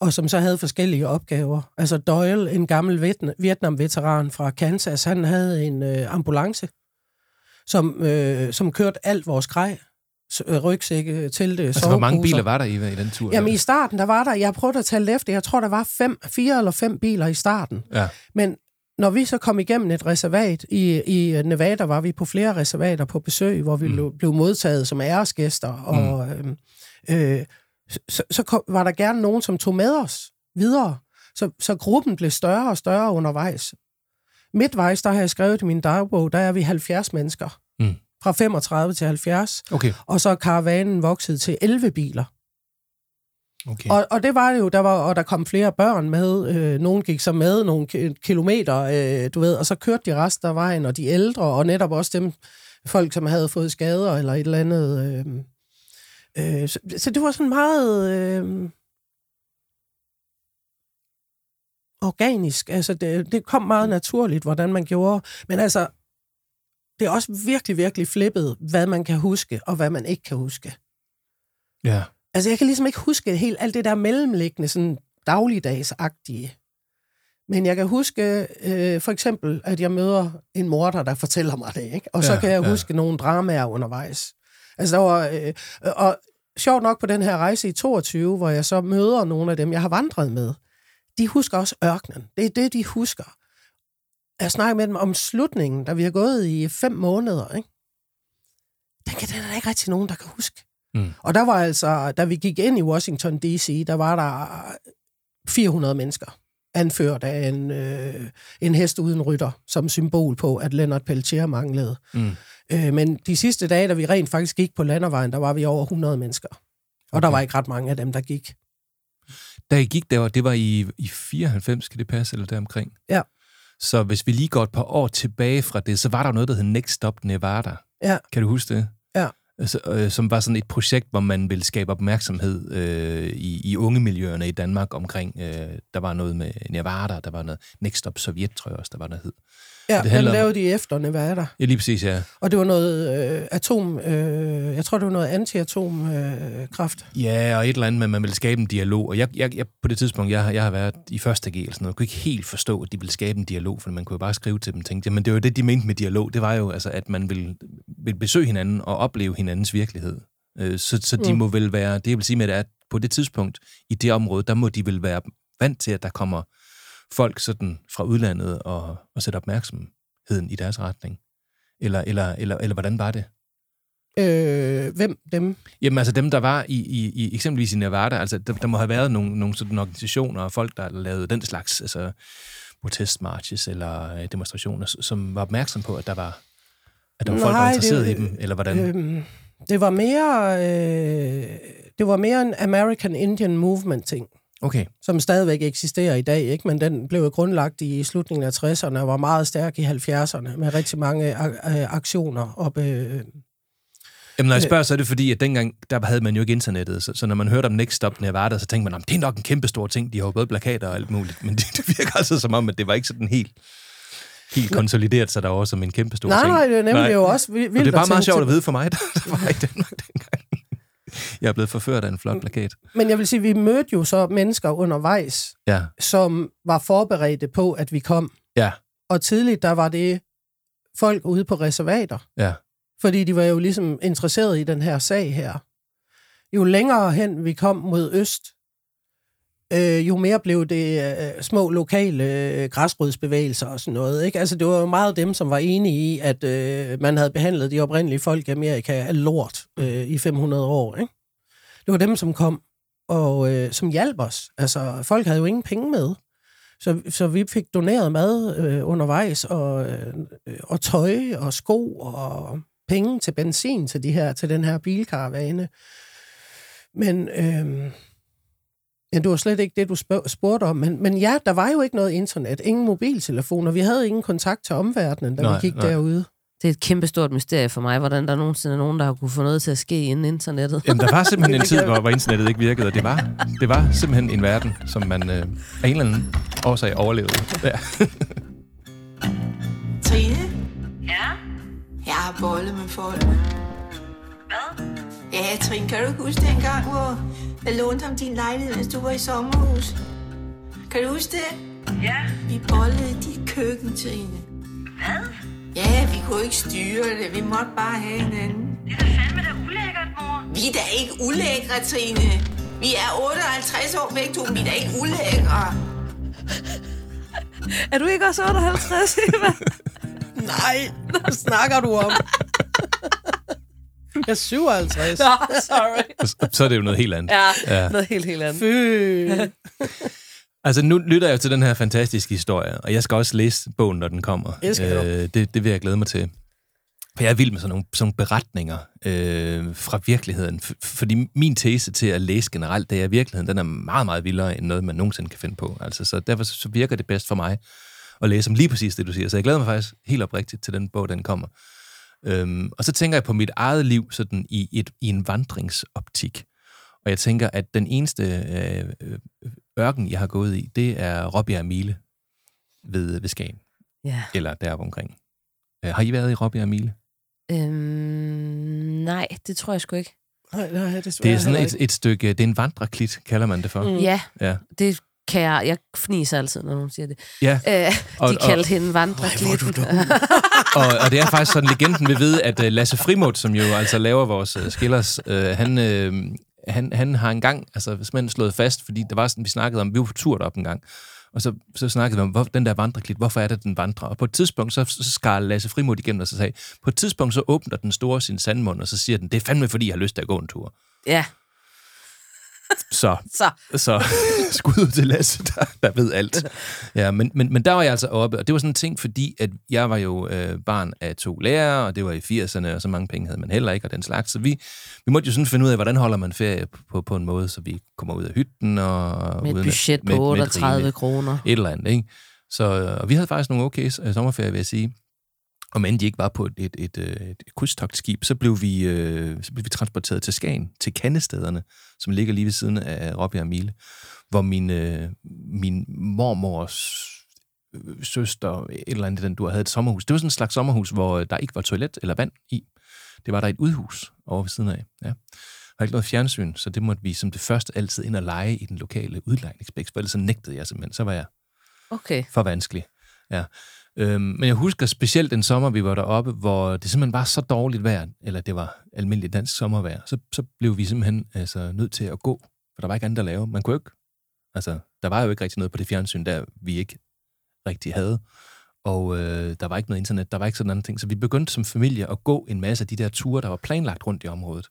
og som så havde forskellige opgaver. Altså Doyle, en gammel Vietna- Vietnam-veteran fra Kansas, han havde en øh, ambulance, som, øh, som kørte alt vores grej. Øh, rygsække, telte, Altså, hvor mange biler var der i, i den tur? Jamen i starten, der var der, jeg prøvede at tælle efter, jeg tror, der var fem, fire eller fem biler i starten. Ja. Men når vi så kom igennem et reservat, i, i Nevada var vi på flere reservater på besøg, hvor vi Mm. mm. blev modtaget som æresgæster, og øh, øh, så, så kom, var der gerne nogen, som tog med os videre. Så, så gruppen blev større og større undervejs. Midtvejs, der har jeg skrevet i min dagbog, der er vi 70 mennesker. Mm. Fra 35 til 70. Okay. Og så er karavanen vokset til 11 biler. Okay. Og, og det var det jo, der var, og der kom flere børn med. Øh, nogen gik så med nogle ki- kilometer, øh, du ved, og så kørte de resten af vejen, og de ældre, og netop også dem, folk, som havde fået skader eller et eller andet. Øh, øh, så, så det var sådan meget øh, organisk. Altså, det, det kom meget naturligt, hvordan man gjorde. Men altså, det er også virkelig, virkelig flippet, hvad man kan huske, og hvad man ikke kan huske. Ja. Altså, jeg kan ligesom ikke huske helt alt det der mellemliggende, sådan dagligdagsagtige. Men jeg kan huske øh, for eksempel, at jeg møder en morder, der fortæller mig det, ikke? Og så Ja, kan jeg ja. huske nogle dramaer undervejs. Altså, der var... Øh, og sjovt nok på den her rejse i 22, hvor jeg så møder nogle af dem, jeg har vandret med, de husker også ørkenen. Det er det, de husker. Jeg snakker med dem om slutningen, da vi har gået i fem måneder, ikke? Den kan den er der ikke rigtig nogen, der kan huske. Mm. Og der var altså, da vi gik ind i Washington D.C., der var der 400 mennesker, anført af en, øh, en hest uden rytter, som symbol på, at Leonard Peltier manglede. Mm. Øh, men de sidste dage, da vi rent faktisk gik på landevejen, der var vi over 100 mennesker. Og okay. der var ikke ret mange af dem, der gik. Da I gik der, det var i, i 94, skal det passe, eller deromkring? Ja. Så hvis vi lige går et par år tilbage fra det, så var der noget, der hed Next Stop Nevada. Ja. Kan du huske det? Ja. Altså, øh, som var sådan et projekt, hvor man ville skabe opmærksomhed øh, i, i unge miljøerne i Danmark omkring, øh, der var noget med Nevada, der var noget Next Up Sovjet, tror jeg også, der var noget hed. Ja, det den om- lavede de efter Nevada. Ja, lige præcis, ja. Og det var noget øh, atom... Øh, jeg tror, det var noget anti-atomkraft. Øh, kraft. Ja, og et eller andet med, at man ville skabe en dialog. Og jeg, jeg, jeg på det tidspunkt, jeg, har- jeg har været i første G eller sådan noget, jeg kunne ikke helt forstå, at de ville skabe en dialog, for man kunne jo bare skrive til dem og tænke, jamen det var jo det, de mente med dialog. Det var jo, altså, at man ville, ville besøge hinanden og opleve hinandens virkelighed. Øh, Så, så de Mm. må vel være, det jeg vil sige med det, er, at på det tidspunkt i det område, der må de vel være vant til, at der kommer folk sådan fra udlandet og, og sætter opmærksomheden i deres retning. Eller, eller, eller, eller hvordan var det? Øh, hvem dem? Jamen altså dem, der var i, i, i eksempelvis i Nevada, altså der, der må have været nogle, nogle sådan organisationer og folk, der lavede den slags altså, protestmarches eller øh, demonstrationer, som var opmærksom på, at der var, at der var folk, der var Nej, interesseret det- i dem, eller hvordan? Øhm, det var mere... Øh, det var mere en American Indian Movement ting. Okay, som stadigvæk eksisterer i dag, ikke? men den blev grundlagt i slutningen af 60'erne og var meget stærk i 70'erne med rigtig mange ak- øh, aktioner op. Øh, Jamen, når jeg spørger, så er det fordi, at dengang, der havde man jo ikke internettet, så, så når man hørte om Next Stop Nevada, så tænkte man, "Nå, det er nok en kæmpe stor ting, de har jo både plakater og alt muligt, men [LAUGHS] det, det virker altså som om, at det var ikke sådan helt, helt konsolideret sig derovre som en kæmpe stor nej, ting. nej, det er nemlig jo også vi- vildt Og det er bare meget sjovt at vide for mig, der, der var i Danmark dengang. Jeg er blevet forført af en flot plakat. Men jeg vil sige, vi mødte jo så mennesker undervejs, Ja, som var forberedte på, at vi kom. ja, Og tidligt, der var det folk ude på reservater. ja. Fordi de var jo ligesom interesseret i den her sag her. Jo længere hen vi kom mod øst, øh, jo mere blev det øh, små lokale øh, græsrodsbevægelser og sådan noget. Ikke? Altså, det var jo meget dem, som var enige i, at øh, man havde behandlet de oprindelige folk i Amerika af lort øh, i 500 år. Ikke? Det var dem, som kom og øh, som hjalp os. Altså, folk havde jo ingen penge med. Så, så vi fik doneret mad øh, undervejs, og, øh, og tøj og sko og penge til benzin til, de her, til den her bilkaravane. Men, øh, ja, det var slet ikke det, du spurgte om. Men, men ja, der var jo ikke noget internet, ingen mobiltelefoner, vi havde ingen kontakt til omverdenen, da Nej, vi gik nej. derude. Det er et kæmpestort mysterie for mig, hvordan der nogensinde er nogen, der har kunne få noget til at ske inden internettet. Jamen, der var simpelthen [LAUGHS] en tid, hvor, hvor internettet ikke virkede, og det var, det var simpelthen en verden, som man øh, af en eller anden årsag overlevede. Ja. [LAUGHS] Trine? Ja? Jeg har bollet med folk. Hvad? Ja, Trine, kan du ikke huske dengang, hvor jeg lånte ham din lejlighed, mens du var i sommerhus? Kan du huske det? Ja. Vi bollede i dit køkken, Trine. Ja, vi kunne ikke styre det. Vi måtte bare have hinanden. Det er da fandme da ulækkert, mor. Vi er da ikke ulækre, Trine. Vi er 58 år væk, du. Vi er da ikke ulækre. Er du ikke også 58, Eva? [LAUGHS] Nej, hvad snakker du om? Jeg er 57. Nå, sorry. Så, så er det jo noget helt andet. Ja, Ja. noget helt, helt andet. Fy. [LAUGHS] Altså, nu lytter jeg jo til den her fantastiske historie, og jeg skal også læse bogen, når den kommer. Øh, det, det vil jeg glæde mig til. For jeg er vild med sådan nogle, sådan nogle beretninger øh, fra virkeligheden. F- fordi min tese til at læse generelt, det er, at virkeligheden den er meget, meget vildere, end noget, man nogensinde kan finde på. Altså, så derfor så virker det bedst for mig at læse om lige præcis det, du siger. Så jeg glæder mig faktisk helt oprigtigt til den bog, den kommer. Øhm, og så tænker jeg på mit eget liv sådan i, et, i en vandringsoptik. Og jeg tænker, at den eneste øh, øh, ørken, jeg har gået i, det er Robbjerg Mile ved, ved Skagen. Ja. Eller deroppe omkring. Øh, har I været i Robbjerg Mile? Øhm, nej, det tror jeg sgu ikke. Nej, nej, det, Det er sådan et, et stykke, det er en vandreklit, kalder man det for. Mm. Ja, Ja. det kan jeg. Jeg fniser altid, når nogen siger det. ja. Øh, Og- de og- kaldte hende vandreklitten. [LAUGHS] og, og det er faktisk sådan, legenden vil vide, at uh, Lasse Frimut, som jo altså laver vores uh, skillers, uh, han, uh, han, han har engang altså, simpelthen slået fast, fordi der var sådan, vi snakkede om, vi var på tur deroppe en gang, og så, så snakkede vi om, hvor, den der vandreklit, hvorfor er det, den vandrer? Og på et tidspunkt, så, så skar Lasse Frimut igennem og så sagde, på et tidspunkt, så åbner den store sin sandmund, og så siger den, det er fandme, fordi jeg har lyst til at gå en tur. Ja, Så så. Så [LAUGHS] skud ud til Lasse, der, der ved alt. Ja, men, men, men der var jeg altså oppe, og det var sådan en ting, fordi at jeg var jo øh, barn af to lærere, og det var i 80'erne, og så mange penge havde man heller ikke, og den slags. Så vi, vi måtte jo sådan finde ud af, hvordan holder man ferie på, på, på en måde, så vi kommer ud af hytten. Og Med et budget at- på med- med 38 rigeligt- kroner. Et eller andet, ikke? Så, og vi havde faktisk nogle okay øh, sommerferie, vil jeg sige. Og men de ikke var på et, et, et, øh, et krydstogtskib, så blev, vi, øh, så blev vi transporteret til Skagen, til Kandestederne, som ligger lige ved siden af Robbjerg Mile, hvor min, øh, min mormors øh, søster, et eller andet, den du havde et sommerhus. Det var sådan en slags sommerhus, hvor øh, der ikke var toilet eller vand i. Det var der et udhus over ved siden af. Ja. Der var ikke noget fjernsyn, så det måtte vi som det første altid ind og lege i den lokale udlejningsbæk, for ellers så nægtede jeg simpelthen. Så var jeg Okay. for vanskelig. Ja. Øhm, men jeg husker specielt den sommer, vi var deroppe, hvor det simpelthen var så dårligt vejr, eller det var almindeligt dansk sommervejr, så, så blev vi simpelthen altså, nødt til at gå, for der var ikke andet at lave. Man kunne ikke, altså, der var jo ikke rigtig noget på det fjernsyn, der vi ikke rigtig havde. Og øh, der var ikke noget internet, der var ikke sådan andre ting. Så vi begyndte som familie at gå en masse af de der ture, der var planlagt rundt i området.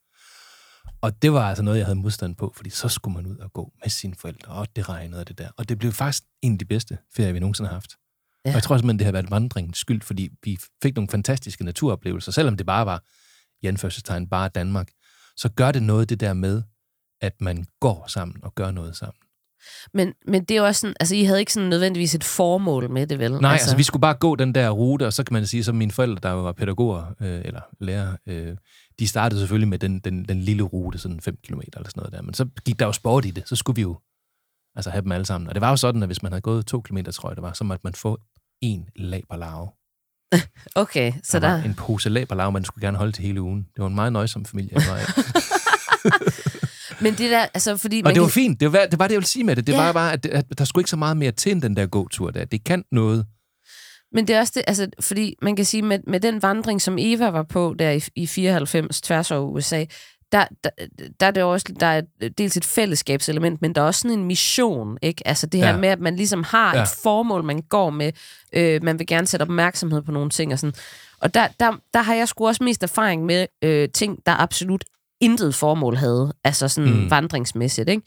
Og det var altså noget, jeg havde modstand på, fordi så skulle man ud og gå med sine forældre, og det regnede og det der. Og det blev faktisk en af de bedste ferier, vi nogensinde har haft. Ja. Og jeg tror simpelthen, det har været vandringens skyld, fordi vi fik nogle fantastiske naturoplevelser, selvom det bare var, i anførselstegn, bare Danmark. Så gør det noget det der med, at man går sammen og gør noget sammen. Men, men det er jo også sådan, altså I havde ikke sådan nødvendigvis et formål med det, vel? Nej, altså, altså vi skulle bare gå den der rute, og så kan man sige, som mine forældre, der var pædagoger øh, eller lærere, øh, de startede selvfølgelig med den, den, den lille rute, sådan 5 km eller sådan noget der. Men så gik der jo sport i det, så skulle vi jo altså have dem alle sammen. Og det var jo sådan, at hvis man havde gået to kilometer, tror jeg det var, så måtte man få en laberlarve. [LAUGHS] Okay, så der der... en pose laberlarve, man skulle gerne holde til hele ugen. Det var en meget nøjsom familie. [LAUGHS] Men det der, altså, fordi... Og det var kan- fint. Det var, det var det, jeg ville sige med det. Det Ja. var bare, at, at der skulle ikke så meget mere til end den der gåtur der. Det kan noget. Men det er også det, altså, fordi man kan sige, med, med den vandring, som Eva var på der i, i 94 tværs over USA, der, der, der er det også, der er dels et fællesskabselement, men der er også sådan en mission, ikke? Altså det her Ja. med, at man ligesom har ja. et formål, man går med. Øh, man vil gerne sætte opmærksomhed på nogle ting og sådan. Og der, der, der har jeg sgu også mest erfaring med øh, ting, der absolut intet formål havde, altså sådan Mm. vandringsmæssigt, ikke?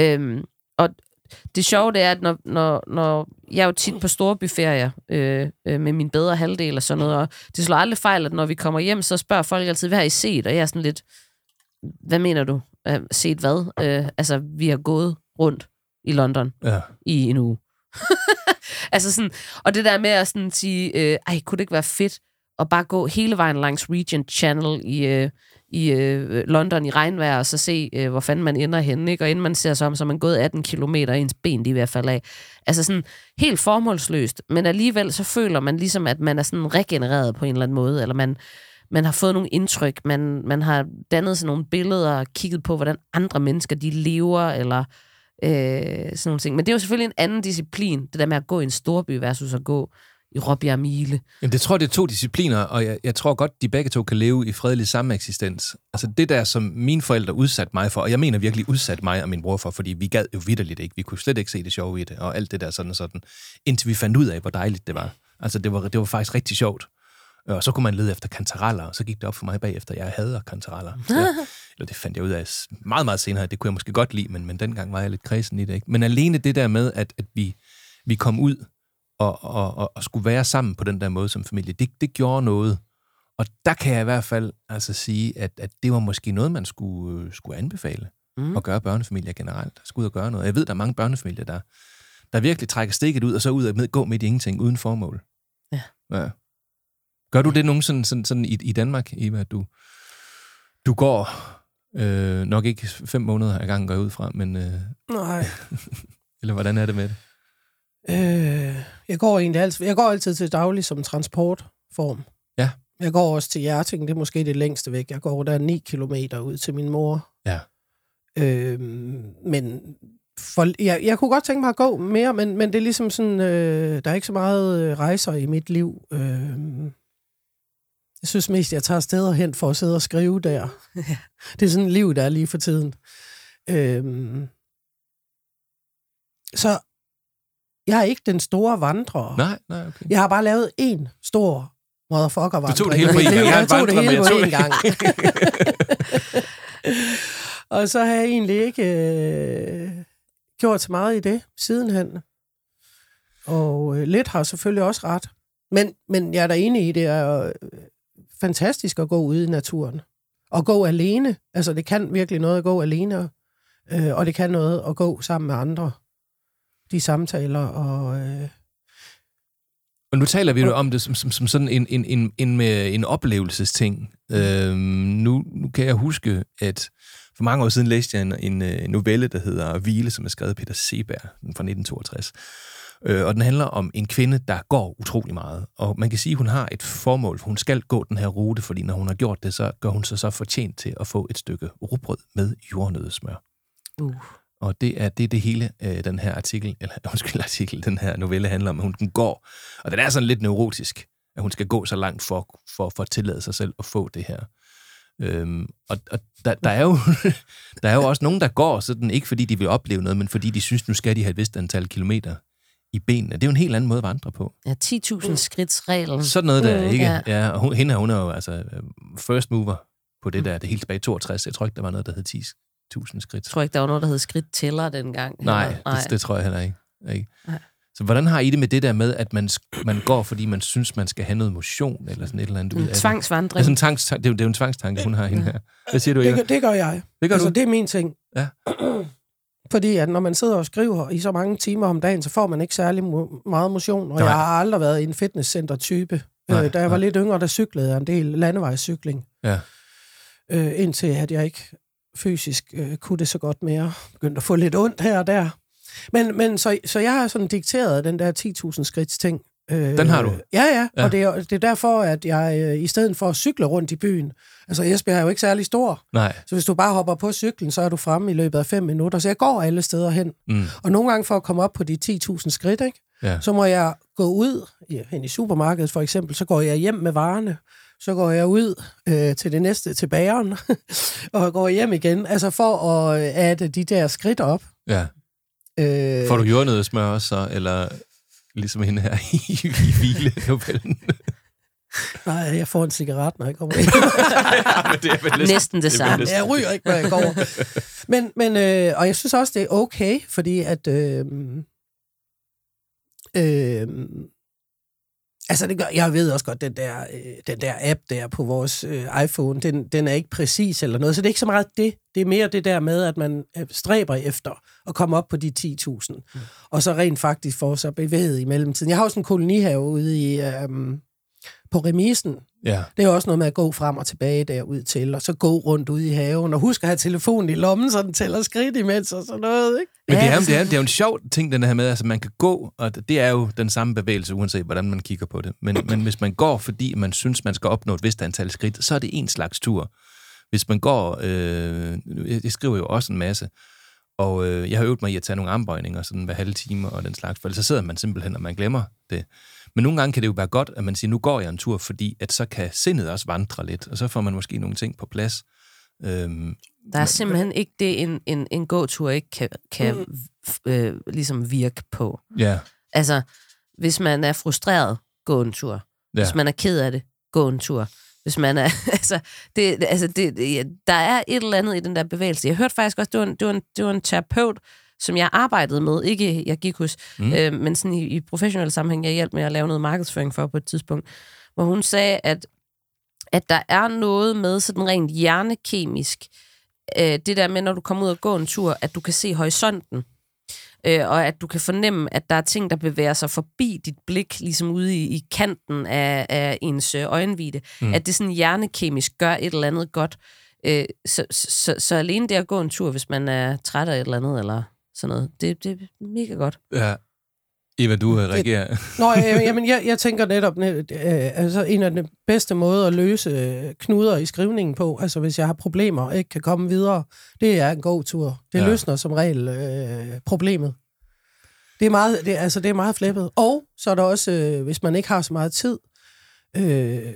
Øhm, og det sjove det er, at når, når, når jeg er jo tit på store bufferier øh, øh, med min bedre halvdel og sådan noget, og det slår aldrig fejl, at når vi kommer hjem, så spørger folk altid, hvad har I set? Og jeg er sådan lidt, hvad mener du? Øh, set hvad? Øh, altså, vi har gået rundt i London Ja. i en uge. [LAUGHS] altså sådan, og det der med at sådan sige, øh, ej, kunne det ikke være fedt at bare gå hele vejen langs Regent Channel i, øh, i øh, London i regnvejr, og så se, øh, hvor fanden man ender henne, ikke? Og inden man ser sig om, så er man gået 18 km ens ben de i hvert fald af. Altså sådan helt formålsløst, men alligevel så føler man ligesom, at man er sådan regenereret på en eller anden måde, eller man, man har fået nogle indtryk, man, man har dannet sig nogle billeder og kigget på, hvordan andre mennesker de lever, eller øh, sådan nogle ting. Men det er jo selvfølgelig en anden disciplin, det der med at gå i en storby versus at gå i Råbjerg Mile. Jamen, det tror jeg, det er to discipliner, og jeg, jeg tror godt, de begge to kan leve i fredelig sameksistens. Altså det der, som mine forældre udsatte mig for, og jeg mener virkelig udsat mig og min bror for, fordi vi gad jo vidderligt ikke. Vi kunne slet ikke se det sjove i det, og alt det der sådan og sådan, indtil vi fandt ud af, hvor dejligt det var. Altså det var, det var faktisk rigtig sjovt. Og så kunne man lede efter kantareller, og så gik det op for mig bagefter, jeg hader kantareller. Så [LAUGHS] jeg, eller det fandt jeg ud af meget, meget senere, det kunne jeg måske godt lide, men, men dengang var jeg lidt kredsen i det. Ikke? Men alene det der med, at, at vi, vi kom ud og, og, og, og skulle være sammen på den der måde som familie, det, det gjorde noget. Og der kan jeg i hvert fald altså sige, at, at det var måske noget, man skulle, øh, skulle anbefale Mm. at gøre børnefamilier generelt. Skulle ud og gøre noget. Jeg ved, der er mange børnefamilier, der, der virkelig trækker stikket ud, og så ud og med, gå midt i ingenting, uden formål. Ja. ja. Gør du det nogen sådan, sådan, sådan i, i Danmark, Eva, at du, du går øh, nok ikke fem måneder ad gangen, går jeg ud fra, men, øh, Nej. [LAUGHS] eller hvordan er det med det? Øh, jeg går egentlig altid, jeg går altid til daglig som transportform. Ja. Jeg går også til Hjerting, det er måske det længste væk. Jeg går der 9 kilometer ud til min mor. Ja. Øh, men for, jeg, jeg kunne godt tænke mig at gå mere, men, men det er ligesom sådan, øh, der er ikke så meget øh, rejser i mit liv. Øh, jeg synes mest, jeg tager steder hen for at sidde og skrive der. [LAUGHS] Det er sådan et liv, der er lige for tiden. Øh, så jeg er ikke den store vandrer. Nej, nej, okay. Jeg har bare lavet en stor motherfucker Du tog det hele på [LAUGHS] en gang. Jeg, Jeg tog det hele på en gang. og så har jeg egentlig ikke øh, gjort så meget i det sidenhen. Og øh, lidt har selvfølgelig også ret. Men, men jeg er da enig i, det er øh, fantastisk at gå ude i naturen. Og gå alene. Altså, det kan virkelig noget at gå alene. Øh, og det kan noget at gå sammen med andre. De samtaler og... Øh, Og nu taler vi jo om det som, som, som sådan en, en, en, en, med en oplevelsesting. Øhm, nu, nu kan jeg huske, at for mange år siden læste jeg en, en, øh, novelle, der hedder Hvile, som er skrevet af Peter Seberg den fra 1962. Øh, og den handler om en kvinde, der går utrolig meget. Og man kan sige, at hun har et formål, for hun skal gå den her rute, fordi når hun har gjort det, så gør hun sig så fortjent til at få et stykke rugbrød med jordnødesmør. Uh. Og det er det, det hele øh, den her artikel, eller [LAUGHS] undskyld, artikel, den her novelle handler om, at hun den går. Og den er sådan lidt neurotisk, at hun skal gå så langt for, for, for at tillade sig selv at få det her. Øhm, og og der, der, er jo, [LAUGHS] der er jo også nogen, der går sådan, ikke fordi de vil opleve noget, men fordi de synes, nu skal de have et vist antal kilometer i benene. Det er jo en helt anden måde at vandre på. Ja, 10.000 skridts reglen. Sådan noget der, Mm, ikke? ja. Ja. og hun, hende her, hun er jo altså øh, first mover på det der, det helt tilbage i 62. Jeg tror ikke, der var noget, der hed 10.000 skridt. Jeg tror ikke, der var noget, der hed skridt tæller dengang. Nej, Eller- det, det tror jeg heller ikke. ikke. Nej. Så hvordan har I det med det der med, at man, man går, fordi man synes, man skal have noget motion, eller sådan et eller andet ud af En det? tvangsvandring. Det er, sådan en tanks, det, er, jo- det er jo en tvangstanke, hun har hende her. Hvad siger du, det, Eva? gør- det gør jeg. Det gør altså, du? det er min ting. Ja. [CLEARS THROAT] Fordi at når man sidder og skriver i så mange timer om dagen, så får man ikke særlig mo- meget motion. Og Nej. jeg har aldrig været en fitnesscenter-type. Nej, Øh, da jeg var nej. lidt yngre, der cyklede jeg en del landevejscykling. Ja. Øh, indtil at jeg ikke fysisk øh, kunne det så godt mere. Begyndte at få lidt ondt her og der. Men, men så, så jeg har sådan dikteret den der 10.000 skridts ting. Øh, Den har du? Ja, ja, Ja. og det er, det er derfor, at jeg øh, i stedet for at cykle rundt i byen, altså Esbjerg er jo ikke særlig stor, Nej. så hvis du bare hopper på cyklen, så er du fremme i løbet af fem minutter. Så jeg går alle steder hen. Mm. Og nogle gange for at komme op på de 10.000 skridt, ikke? Ja. så må jeg gå ud ja, hen i supermarkedet for eksempel, så går jeg hjem med varerne, så går jeg ud øh, til det næste, til bageren, [LAUGHS] og går hjem igen, altså for at øh, adde de der skridt op. Ja. Øh, Får du jordnøddesmør også, så, eller ligesom hende her i, i hvile-novellen? [LAUGHS] Nej, jeg får en cigaret, når jeg kommer [LAUGHS] hjem. Men det er vel Næsten det samme. Jeg ryger ikke, når jeg går. Men, men øh, og jeg synes også, det er okay, fordi at... Øh, øh, altså, det gør, jeg ved også godt, den der, øh, den der app der på vores øh, iPhone, den, den er ikke præcis eller noget, så det er ikke så meget det. Det er mere det der med, at man øh, stræber efter at komme op på de 10.000, mm. og så rent faktisk få sig bevæget i mellemtiden. Jeg har også en kolonihave ude i... Øh, på remisen, Ja. det er også noget med at gå frem og tilbage derud til, og så gå rundt ude i haven, og husk at have telefonen i lommen, så den tæller skridt imens og sådan noget, ikke? Men det, er, det, er, det er jo en sjov ting, den her med, at altså, man kan gå, og det er jo den samme bevægelse, uanset hvordan man kigger på det. Men, men hvis man går, fordi man synes, man skal opnå et vist antal skridt, så er det en slags tur. Hvis man går, øh, jeg jeg skriver jo også en masse, og øh, jeg har øvet mig i at tage nogle armbøjninger sådan hver halve time og den slags, for ellers så sidder man simpelthen, og man glemmer det. Men nogle gange kan det jo være godt, at man siger, nu går jeg en tur, fordi at så kan sindet også vandre lidt, og så får man måske nogle ting på plads. Øhm, Der er simpelthen ikke det, en, en, en gåtur ikke kan, kan mm. øh, ligesom virke på. ja, Altså, hvis man er frustreret, gå en tur. ja. Hvis man er ked af det, gå en tur. Hvis man er, [LAUGHS] altså, det, altså det, ja, der er et eller andet i den der bevægelse. Jeg hørte faktisk også, det var en, det var en, det var en terapeut, som jeg arbejdede med, ikke jeg gik hos, Mm. øh, men sådan i, i professionel sammenhæng, jeg hjalp med at lave noget markedsføring for på et tidspunkt, hvor hun sagde, at, at der er noget med sådan rent hjernekemisk, øh, det der med, når du kommer ud og går en tur, at du kan se horisonten, øh, og at du kan fornemme, at der er ting, der bevæger sig forbi dit blik, ligesom ude i, i kanten af, af ens øh, øjenvide, mm. at det sådan hjernekemisk gør et eller andet godt. Øh, så, så, så alene det at gå en tur, hvis man er træt af et eller andet, eller sådan noget, det, det er mega godt. ja. Eva, du øh, reagerer. Nå, øh, jamen, jeg, jeg tænker netop, net, øh, altså en af de bedste måder at løse øh, knuder i skrivningen på, altså hvis jeg har problemer og ikke kan komme videre, det er en god tur. Det ja. løsner som regel øh, problemet. Det er, meget, det, altså, det er meget flippet. Og så er der også, øh, hvis man ikke har så meget tid, øh,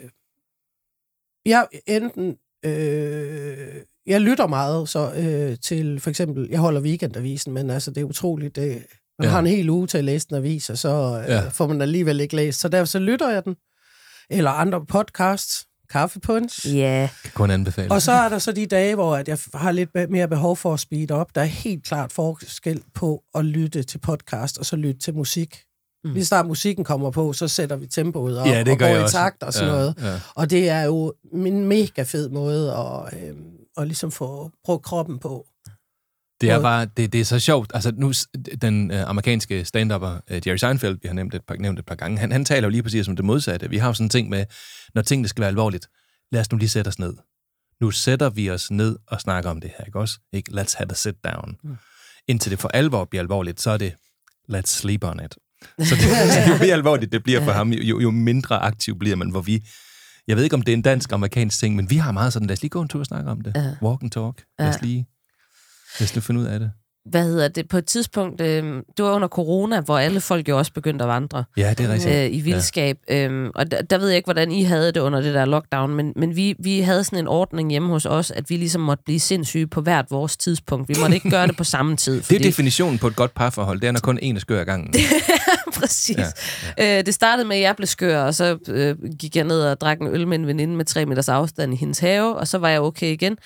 jeg enten... Øh, jeg lytter meget så øh, til, for eksempel, jeg holder weekendavisen, men altså, det er utroligt, det, man Ja. har en hel uge til at læse en avis, og så øh, Ja. får man alligevel ikke læst. Så derfor så lytter jeg den. Eller andre podcasts, kaffepunch. Ja, Kan kun anbefale. Og så er der så de dage, hvor at jeg har lidt mere behov for at speede op. Der er helt klart forskel på at lytte til podcast, og så lytte til musik. Mm. Lige snart musikken kommer på, så sætter vi tempoet op Ja, det og går i også. takt og sådan Ja, noget. ja. Og det er jo en mega fed måde at, øh, at ligesom få brugt kroppen på. Det er bare, det, det er så sjovt. Altså nu, den øh, amerikanske stand-upper, øh, Jerry Seinfeld, vi har nævnt et, par, nævnt et par gange, han, han taler jo lige præcis om det modsatte. Vi har jo sådan en ting med, når tingene skal være alvorligt, lad os nu lige sætte os ned. Nu sætter vi os ned og snakker om det her, ikke også? Ikke? Let's have a sit down. Mm. Indtil det for alvor bliver alvorligt, så er det, let's sleep on it. [LAUGHS] Så det, jo mere alvorligt det bliver for ham, jo, jo mindre aktiv bliver man, hvor vi, jeg ved ikke, om det er en dansk-amerikansk ting, men vi har meget sådan, lad os lige gå en tur og snakke om det. Ja. Walk and talk. Lad os lige, lad os lige finde ud af det. Hvad hedder det, på et tidspunkt, øh, det var under corona, hvor alle folk jo også begyndte at vandre Ja, det er rigtigt. øh, i vildskab. Ja. Øhm, og der, der ved jeg ikke, hvordan I havde det under det der lockdown, men, men vi, vi havde sådan en ordning hjemme hos os, at vi ligesom måtte blive sindssyge på hvert vores tidspunkt. Vi måtte ikke gøre det på samme tid. [LAUGHS] Det er definitionen på et godt parforhold. Det er, når kun en er skør ad gangen. [LAUGHS] Præcis. Ja, Ja, Øh, det startede med, at jeg blev skør, og så øh, gik jeg ned og drak en øl med en veninde med tre meters afstand i hendes have, og så var jeg okay igen.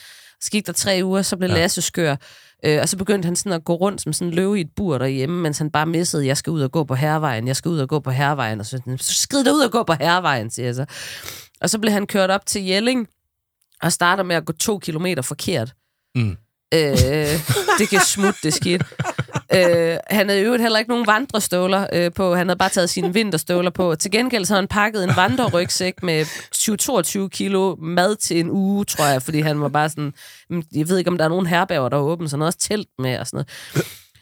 Så gik der tre uger, så blev ja. Lasse skør, øh, og så begyndte han sådan at gå rundt som sådan en løve i et bur derhjemme, mens han bare missede, jeg skal ud og gå på hervejen, jeg skal ud og gå på hervejen, og så, så skrid dig ud og gå på hervejen, siger jeg så. Og så blev han kørt op til Jelling, og starter med at gå to kilometer forkert. Mm. Øh, det kan smutte, det skidt. [LAUGHS] Øh, han havde jo øvrigt heller ikke nogen vandrestøvler øh, på. Han havde bare taget sine vinterstøvler på. Til gengæld så havde han pakket en vandrerygsæk med 22 kilo mad til en uge, tror jeg, fordi han var bare sådan, mm, jeg ved ikke, om der er nogen herberger, der er åbent, så han havde også telt med og sådan noget.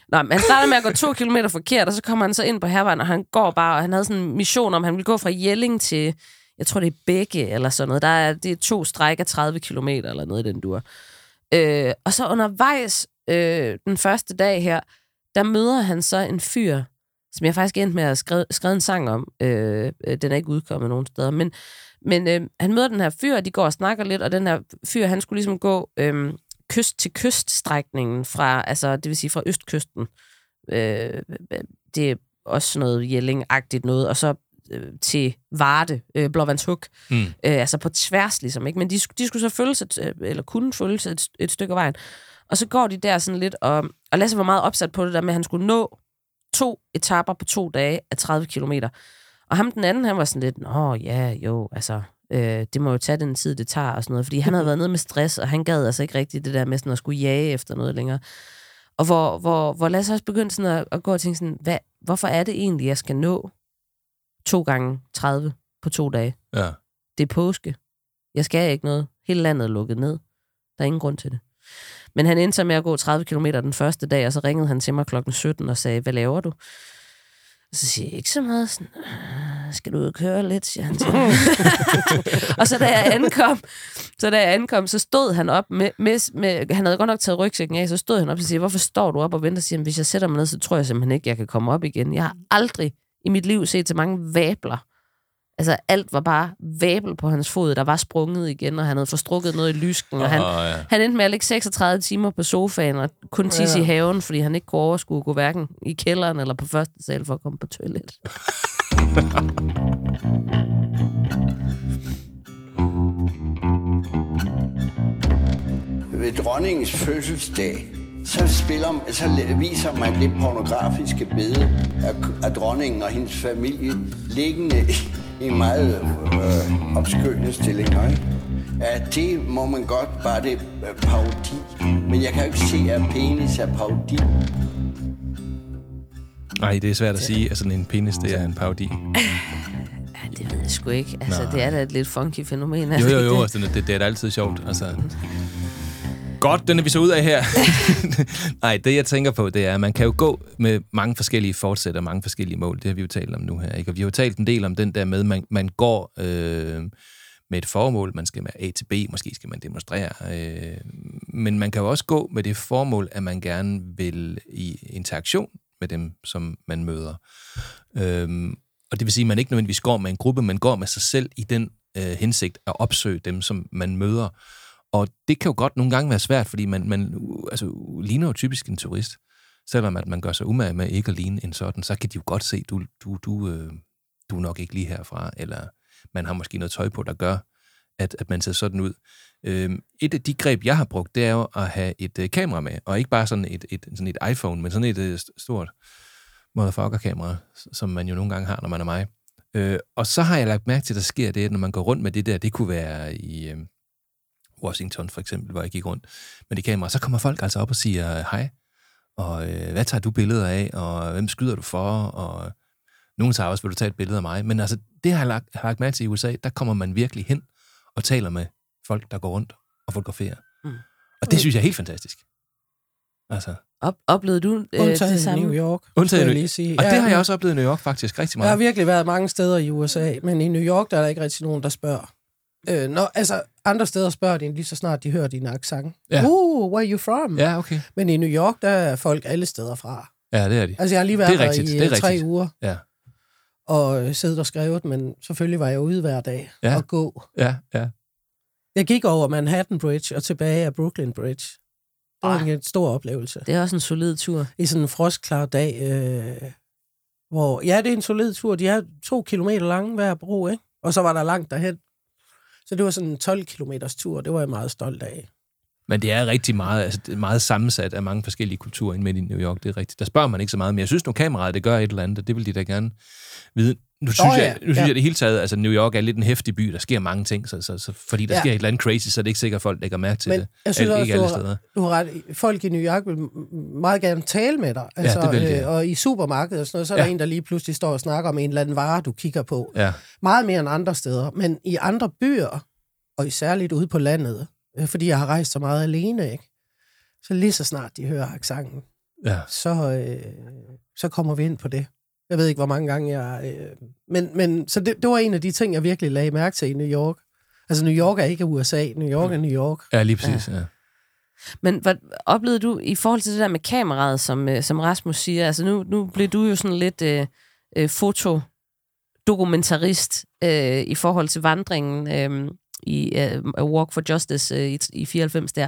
Nå, men han startede med at gå to kilometer forkert, og så kommer han så ind på hervejen, og han går bare, og han havde sådan en mission om, at han ville gå fra Jelling til, jeg tror det er Bække, eller sådan noget. Der er, det er to stræk af 30 kilometer, eller noget i den dur. Øh, og så undervejs, øh, den første dag her, der møder han så en fyr, som jeg faktisk endte med at skrive, skrive en sang om. Øh, øh, den er ikke udkommet nogen steder. Men, men øh, han møder den her fyr, og de går og snakker lidt, og den her fyr, han skulle ligesom gå øh, kyst til kyststrækningen fra, altså det vil sige fra østkysten. Øh, det er også sådan noget Jelling-agtigt noget, og så øh, til Varde, øh, Blåvandshuk. Mm. Øh, altså på tværs ligesom, ikke? Men de, de skulle så følges, et, øh, eller kunne følges et, et stykke af vejen. Og så går de der sådan lidt, og, og Lasse var meget opsat på det der med, at han skulle nå to etapper på to dage af 30 kilometer. Og ham den anden, han var sådan lidt, åh ja, jo, altså, øh, det må jo tage den tid, det tager og sådan noget. Fordi han havde [LAUGHS] været nede med stress, og han gad altså ikke rigtigt det der med sådan at skulle jage efter noget længere. Og hvor, hvor, hvor Lasse også begyndte sådan at, at gå og tænke sådan, hvad, hvorfor er det egentlig, jeg skal nå to gange 30 på to dage? Ja. Det er påske. Jeg skal ikke noget. Hele landet er lukket ned. Der er ingen grund til det. Men han endte så med at gå 30 km den første dag, og så ringede han til mig klokken 17 og sagde, hvad laver du? Og så siger jeg, ikke så meget. Sådan, øh, skal du ud og køre lidt, siger han til [LAUGHS] og så da jeg ankom, så da jeg ankom, så stod han op med, med, med han havde godt nok taget rygsækken af, så stod han op og siger, hvorfor står du op og venter? Så siger han, hvis jeg sætter mig ned, så tror jeg simpelthen ikke, jeg kan komme op igen. Jeg har aldrig i mit liv set så mange vabler. Altså, alt var bare vabel på hans fod, der var sprunget igen, og han havde forstrukket noget i lysken, og han, Åh, ja. han endte med at ligge 36 timer på sofaen og kun tisse Ja. i haven, fordi han ikke kunne overskue at gå hverken i kælderen eller på første sal for at komme på toilet. Ved dronningens fødselsdag, så, spiller, så viser man det pornografiske billede af, af dronningen og hendes familie liggende i, meget øh, opskønende stilling. Ikke? Ja, det må man godt, bare det er parodi. Men jeg kan jo ikke se, at penis er parodi. Nej, det er svært at sige, at sådan en penis, det er en parodi. [LAUGHS] Ja, det ved jeg sgu ikke. Altså, Nej. det er da et lidt funky fænomen. er Jo, det jo, jo, det? altså, det, det er da altid sjovt. Altså. Godt, den er vi så ud af her. [LAUGHS] Nej, det jeg tænker på, det er, at man kan jo gå med mange forskellige fortsætter, og mange forskellige mål. Det har vi jo talt om nu her. Ikke? Og vi har jo talt en del om den der med, at man, man går øh, med et formål. Man skal med A til B, måske skal man demonstrere. Øh, men man kan jo også gå med det formål, at man gerne vil i interaktion med dem, som man møder. Øh, og det vil sige, at man ikke nødvendigvis går med en gruppe, man går med sig selv i den øh, hensigt at opsøge dem, som man møder. Og det kan jo godt nogle gange være svært, fordi man, man altså, ligner jo typisk en turist. Selvom at man gør sig umage med ikke at ligne en sådan, så kan de jo godt se, du, du, du, øh, du er nok ikke lige herfra, eller man har måske noget tøj på, der gør, at, at man ser sådan ud. Øhm, et af de greb, jeg har brugt, det er jo at have et øh, kamera med, og ikke bare sådan et, et, sådan et iPhone, men sådan et øh, stort motherfucker-kamera, som man jo nogle gange har, når man er mig. Øh, og så har jeg lagt mærke til, at der sker det, at når man går rundt med det der, det kunne være i øh, Washington for eksempel, hvor jeg gik rundt med det kamera, så kommer folk altså op og siger hej, og øh, hvad tager du billeder af, og hvem skyder du for, og nogen tager også, vil du tage et billede af mig, men altså, det har jeg lagt, har lagt mærke til i USA, der kommer man virkelig hen og taler med folk, der går rundt og fotograferer. Mm. Og det synes jeg er helt fantastisk. Altså, Op, oplevede du øh, det i samme? New York, jeg New- lige sige. og det har jeg også oplevet i New York faktisk rigtig Jeg har meget. virkelig været mange steder i USA, men i New York, der er der ikke rigtig nogen, der spørger. Øh, når, altså, andre steder spørger de lige så snart de hører din accent. Ja. Uh, where are you from? Ja, okay. Men i New York, der er folk alle steder fra. Ja, det er de. Altså, jeg har lige Det været er der rigtigt, i det er øh, tre rigtigt. uger Ja, og øh, siddet og skrevet, men selvfølgelig var jeg ude hver dag Ja. og gå. ja, ja. Jeg gik over Manhattan Bridge og tilbage af Brooklyn Bridge. Det var Ej. en stor oplevelse. Det er også en solid tur. I sådan en frostklar dag, øh, hvor... Ja, det er en solid tur. De er to kilometer lange hver bro, ikke? Og så var der langt derhen. Så det var sådan en 12 km tur. Det var jeg meget stolt af. Men det er rigtig meget, altså det er meget sammensat af mange forskellige kulturer ind midt i New York, det er rigtigt. Der spørger man ikke så meget, men jeg synes nu kameraet, det gør et eller andet, og det vil de da gerne vide. Nu synes, Åh, ja, jeg, nu synes ja. jeg det hele taget, altså New York er lidt en hæftig by, der sker mange ting, så, så, så fordi der Ja. ja. sker et eller andet crazy, så er det ikke sikkert, at folk lægger mærke til Men det. jeg synes Al- også, ikke alle steder. du har ret. Folk i New York vil meget gerne tale med dig. Altså, det vil de, ja. øh, og i supermarkedet og sådan noget, så er Ja. der en, der lige pludselig står og snakker om en eller anden vare, du kigger på. Ja. Meget mere end andre steder. Men i andre byer, og særligt ude på landet, øh, fordi jeg har rejst så meget alene, ikke? så lige så snart de hører accenten, Ja. så, øh, så kommer vi ind på det. Jeg ved ikke, hvor mange gange jeg... Øh, men, men så det, det var en af de ting, jeg virkelig lagde mærke til i New York. Altså, New York er ikke USA. New York er New York. Ja, lige præcis. Ja. Ja. Men hvad oplevede du i forhold til det der med kameraet, som, øh, som Rasmus siger? Altså nu, nu blev du jo sådan lidt øh, øh, fotodokumentarist øh, i forhold til vandringen øh, i øh, Walk for Justice øh, i, i 94 der.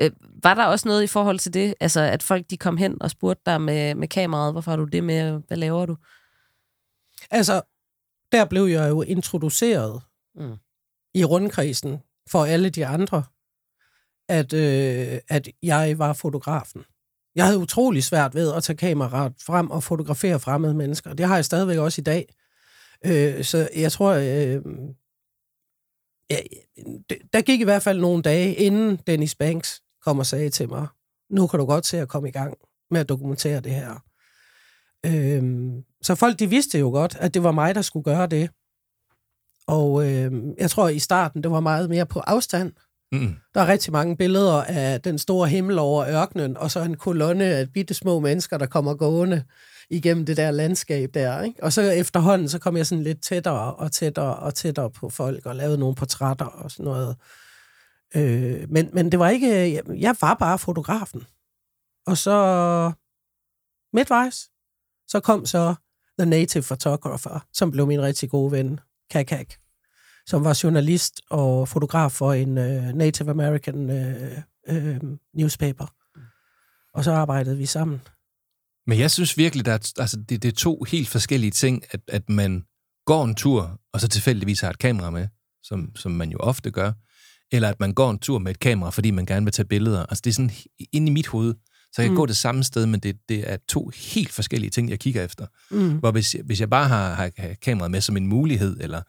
Øh, var der også noget i forhold til det? Altså at folk de kom hen og spurgte dig med, med kameraet, hvorfor har du det med, hvad laver du? Altså, der blev jeg jo introduceret Mm. i rundkredsen for alle de andre, at, øh, at jeg var fotografen. Jeg havde utrolig svært ved at tage kameraet frem og fotografere fremmede mennesker. Det har jeg stadigvæk også i dag. Øh, så jeg tror, øh, ja, der gik i hvert fald nogle dage, inden Dennis Banks kom og sagde til mig, nu kan du godt se at komme i gang med at dokumentere det her. Øhm, så folk, de vidste jo godt, at det var mig, der skulle gøre det. Og øhm, jeg tror, i starten, det var meget mere på afstand. Mm. Der er rigtig mange billeder af den store himmel over ørkenen, og så en kolonne af bitte små mennesker, der kommer gående igennem det der landskab der. Ikke? Og så efterhånden, så kom jeg sådan lidt tættere og tættere og tættere på folk, og lavede nogle portrætter og sådan noget. Øh, men, men det var ikke... Øh, jeg, jeg var bare fotografen. Og så midtvejs, så kom så The Native Photographer, som blev min rigtig gode ven, Kakak, som var journalist og fotograf for en uh, Native American uh, uh, newspaper. Og så arbejdede vi sammen. Men jeg synes virkelig, at altså, det, det er to helt forskellige ting, at, at man går en tur, og så tilfældigvis har et kamera med, som, som man jo ofte gør, eller at man går en tur med et kamera, fordi man gerne vil tage billeder. Altså det er sådan inde i mit hoved, så jeg kan Mm. gå det samme sted, men det, det er to helt forskellige ting, jeg kigger efter. Mm. Hvor hvis, hvis jeg bare har, har, har kameraet med som en mulighed, eller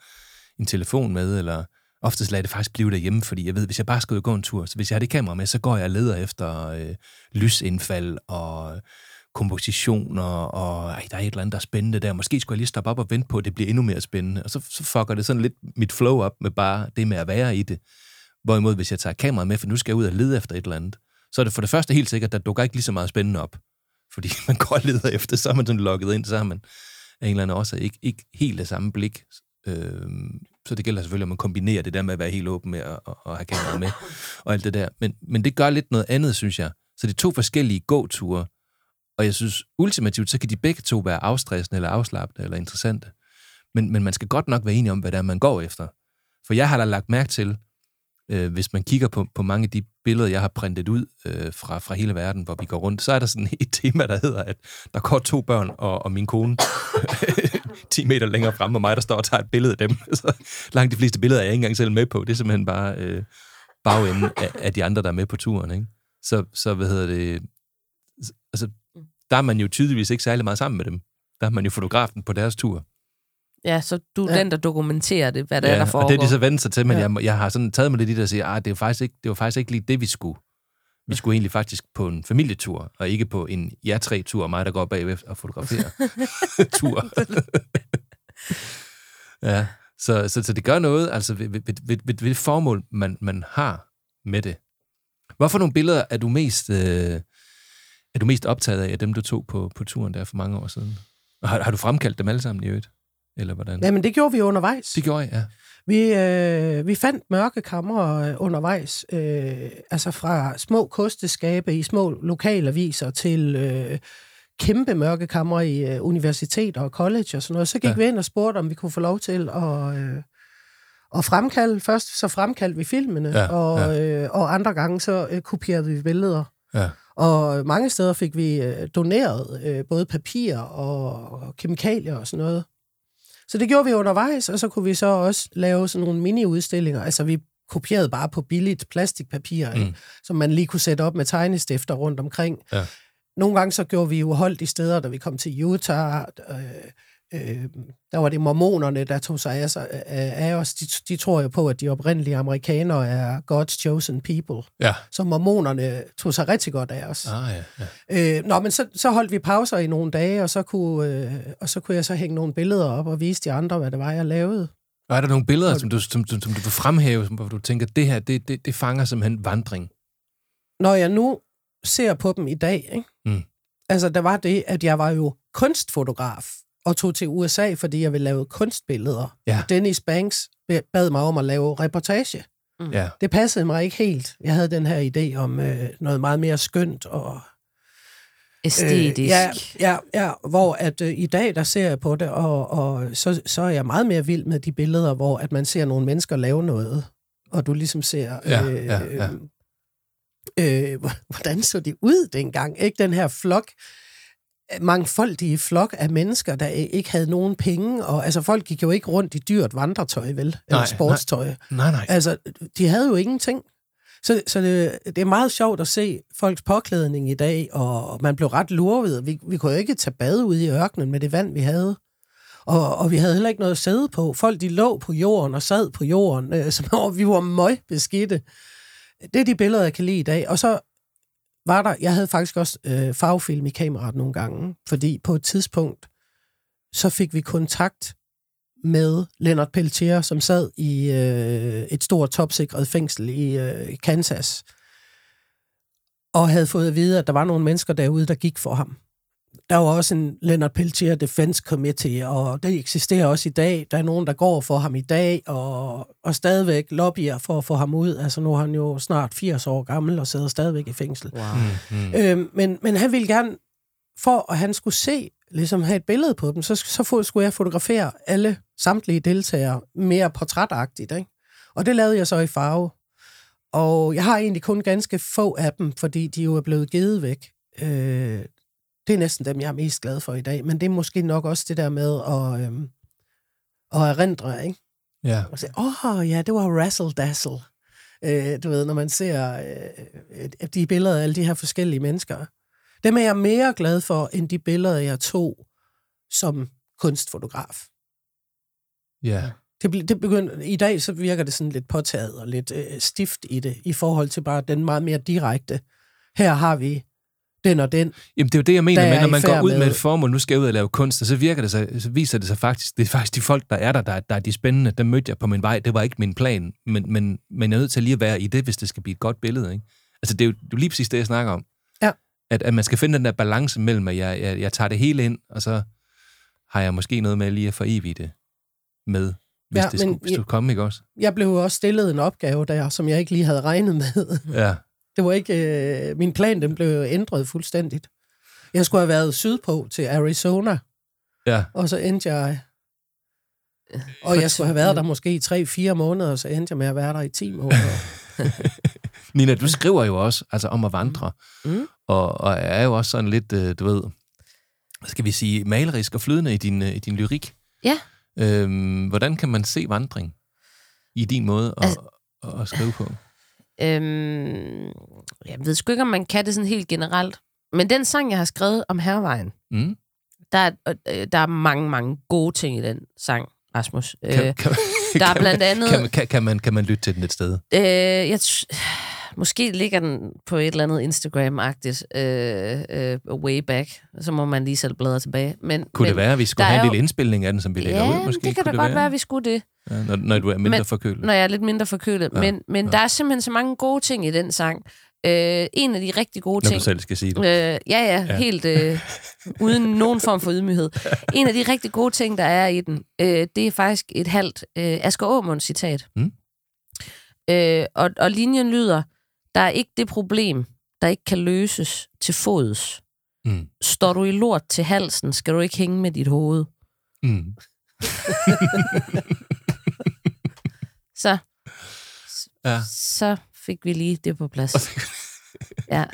en telefon med, eller oftest lader det faktisk blive derhjemme, fordi jeg ved, hvis jeg bare skal ud og gå en tur, så hvis jeg har det kamera med, så går jeg og leder efter øh, lysindfald og kompositioner, og ej, der er et eller andet, der er spændende der. Måske skulle jeg lige stoppe op og vente på, at det bliver endnu mere spændende. Og så, så fucker det sådan lidt mit flow op med bare det med at være i det. Hvorimod, hvis jeg tager kameraet med, for nu skal jeg ud og lede efter et eller andet, så er det for det første helt sikkert, at der dukker ikke lige så meget spændende op. Fordi [LAUGHS] man går og leder efter, så er man sådan logget ind, så har man af en eller anden årsag ikke, ikke helt det samme blik. Øhm, så det gælder selvfølgelig, at man kombinerer det der med at være helt åben med at, at, at have kameraet med, [LAUGHS] og alt det der. Men, men det gør lidt noget andet, synes jeg. Så det er to forskellige gåture, og jeg synes ultimativt, så kan de begge to være afstressende, eller afslappende, eller interessante. Men, men man skal godt nok være enig om, hvad det er, man går efter. For jeg har da lagt mærke til, øh, hvis man kigger på, på mange af de billeder, jeg har printet ud øh, fra, fra hele verden, hvor vi går rundt, så er der sådan [LAUGHS] et tema, der hedder, at der går to børn og, og min kone [LAUGHS] 10 meter længere frem, og mig, der står og tager et billede af dem. [LAUGHS] Så langt de fleste billeder er jeg ikke engang selv med på. Det er simpelthen bare øh, bagenden af, af de andre, der er med på turen. Ikke? Så, så hvad hedder det... Altså, der er man jo tydeligvis ikke særlig meget sammen med dem. Der er man jo fotografen på deres tur. Ja, så du er Ja. den, der dokumenterer det, hvad der er, der foregår. og det er de så vendt sig til, men Ja. ja. jeg, jeg har sådan taget mig lidt i det og sige, at det, var faktisk ikke, det var faktisk ikke lige det, vi skulle. Vi skulle egentlig faktisk på en familietur, og ikke på en jer tre tur og mig, der går bagved og fotograferer [LAUGHS] tur. ja, så, så, så det gør noget, altså ved, ved, ved, ved, ved det formål, man, man har med det. Hvorfor nogle billeder er du mest, øh, er du mest optaget af, af dem, du tog på, på turen der for mange år siden? Og har, har du fremkaldt dem alle sammen i øvrigt? Eller hvordan? Jamen, det gjorde vi undervejs. Det gjorde jeg, ja. Vi, øh, vi fandt mørke kamre øh, undervejs, øh, altså fra små kosteskabe i små lokalaviser til øh, kæmpe mørke kamre i øh, universiteter og college og sådan noget. Så gik ja. Ja. vi ind og spurgte, om vi kunne få lov til at, øh, at fremkalde. Først så fremkaldte vi filmene, Ja, og, øh, og andre gange så øh, kopierede vi billeder. Ja. Og mange steder fik vi øh, doneret øh, både papir og, og kemikalier og sådan noget. Så det gjorde vi undervejs, og så kunne vi så også lave sådan nogle mini-udstillinger. Altså vi kopierede bare på billigt plastikpapir, mm. Som man lige kunne sætte op med tegnestifter rundt omkring. Ja. Nogle gange så gjorde vi jo holdt i steder, da vi kom til Utah. Øh, øh, der var det mormonerne, der tog sig af, sig, af os. De, de tror jo på, at de oprindelige amerikanere er God's chosen people. Ja. Så mormonerne tog sig rigtig godt af os. Ah, ja, ja. Øh, nå, men så, så holdt vi pauser i nogle dage, og så, kunne, øh, og så kunne jeg så hænge nogle billeder op og vise de andre, hvad det var, jeg lavede. Og er der nogle billeder, som du, som, som, som du vil fremhæve, som, hvor du tænker, det her, det, det, det fanger simpelthen vandring? Når jeg nu ser på dem i dag, ikke? Mm. Altså, der var det, at jeg var jo kunstfotograf og tog til USA, fordi jeg ville lave kunstbilleder. Ja. Dennis Banks bad mig om at lave reportage. Ja. Det passede mig ikke helt. Jeg havde den her idé om øh, noget meget mere skønt og Æstetisk. Øh, ja, ja, ja, hvor at øh, i dag, der ser jeg på det, og, og så, så er jeg meget mere vild med de billeder, hvor at man ser nogle mennesker lave noget, og du ligesom ser, Ja, øh, ja, ja. Øh, hvordan så de ud dengang? Ikke den her flok, mangfoldige flok af mennesker, der ikke havde nogen penge, og altså folk gik jo ikke rundt i dyrt vandretøj, vel? Eller Nej, sportstøj. Nej, nej. Altså, de havde jo ingenting. Så, så det, det er meget sjovt at se folks påklædning i dag, og man blev ret lurvet. Vi, vi kunne jo ikke tage bad ude i ørkenen med det vand, vi havde. Og, og vi havde heller ikke noget at sidde på. Folk, de lå på jorden og sad på jorden, øh, [LAUGHS] som om vi var møgbeskidte. Det er de billeder, jeg kan lide i dag. Og så var der, jeg havde faktisk også øh, farvefilm i kameraet nogle gange, fordi på et tidspunkt, så fik vi kontakt med Leonard Peltier, som sad i øh, et stort topsikret fængsel i øh, Kansas, og havde fået at vide, at der var nogle mennesker derude, der gik for ham. Der var også en Leonard Peltier Defense Committee, og det eksisterer også i dag. Der er nogen, der går for ham i dag, og, og stadigvæk lobbyer for at få ham ud. Altså nu er han jo snart 80 år gammel og sidder stadigvæk i fængsel. Wow. Mm. Øhm, men, men han ville gerne, for at han skulle se, ligesom have et billede på dem, så, så få- skulle jeg fotografere alle samtlige deltagere mere portrætagtigt. Ikke? Og det lavede jeg så i farve. Og jeg har egentlig kun ganske få af dem, fordi de jo er blevet givet væk. Øh, det er næsten dem, jeg er mest glad for i dag. Men det er måske nok også det der med at, øhm, at erindre, ikke? Ja. Og sige, åh oh, ja, det var Razzle Dazzle. Øh, du ved, når man ser øh, de billeder af alle de her forskellige mennesker. Dem er jeg mere glad for, end de billeder, jeg tog som kunstfotograf. Ja. Det, det begynder, I dag så virker det sådan lidt påtaget og lidt øh, stift i det, i forhold til bare den meget mere direkte. Her har vi den og den. Jamen, det er jo det, jeg mener er når man går ud med med- et formål, nu skal jeg ud og lave kunst, og så virker det sig, så viser det sig faktisk, det er faktisk de folk, der er der, der, der er de spændende, dem mødte jeg på min vej, det var ikke min plan, men, men, men jeg er nødt til lige at være i det, hvis det skal blive et godt billede, ikke? Altså, det er jo, det er lige præcis det, jeg snakker om. Ja. At, at man skal finde den der balance mellem, at jeg, jeg, jeg tager det hele ind, og så har jeg måske noget med lige at forevige det med, hvis Ja, det men skulle, hvis jeg- det skulle komme, ikke også? Jeg blev også stillet en opgave der, som jeg ikke lige havde regnet med. Ja. Det var ikke... Øh, min plan, den blev ændret fuldstændigt. Jeg skulle have været sydpå til Arizona, Ja. og så endte jeg... Og jeg skulle have været der måske i 3-4 måneder, og så endte jeg med at være der i 10 måneder. [LAUGHS] Nina, du skriver jo også altså, om at vandre, Mm. og, og er jo også sådan lidt, øh, du ved, hvad skal vi sige, malerisk og flydende i din, øh, i din lyrik. Ja. Øhm, hvordan kan man se vandring i din måde at, Altså- at, at skrive på? Øhm, jeg ved sgu ikke, om man kan det sådan helt generelt. Men den sang, jeg har skrevet om hervejen, Mm? der er, øh, der er mange, mange gode ting i den sang, Rasmus. Kan, Øh, kan, der er kan blandt man- andet- Kan, man- kan, kan, man, kan man lytte til den et sted? Øh, jeg måske ligger den på et eller andet Instagram-agtigt øh, øh, way back. Så må man lige selv bladre tilbage. Men, Kunne men, det være, at vi skulle have en jo- lille indspilning af den, som vi lægger ja, ud? Måske? det kan Kunne da godt være, at vi skulle det. Ja, når, når du er mindre Men- forkølet. Når jeg er lidt mindre forkølet. Ja, men men ja. der er simpelthen så mange gode ting i den sang. Øh, en af de rigtig gode Når ting... du selv skal sige det. Øh, ja, ja, Ja. ja, helt øh, [LAUGHS] uden nogen form for ydmyghed. En af de rigtig gode ting, der er i den, øh, det er faktisk et halvt øh, Asger Aumund citat. Mm. Øh, og, og linjen lyder, der er ikke det problem, der ikke kan løses til fods. Mm. Står du i lort til halsen, skal du ikke hænge med dit hoved. Mm. [LAUGHS] Så, Ja. så fik vi lige det på plads. [LAUGHS] Ja.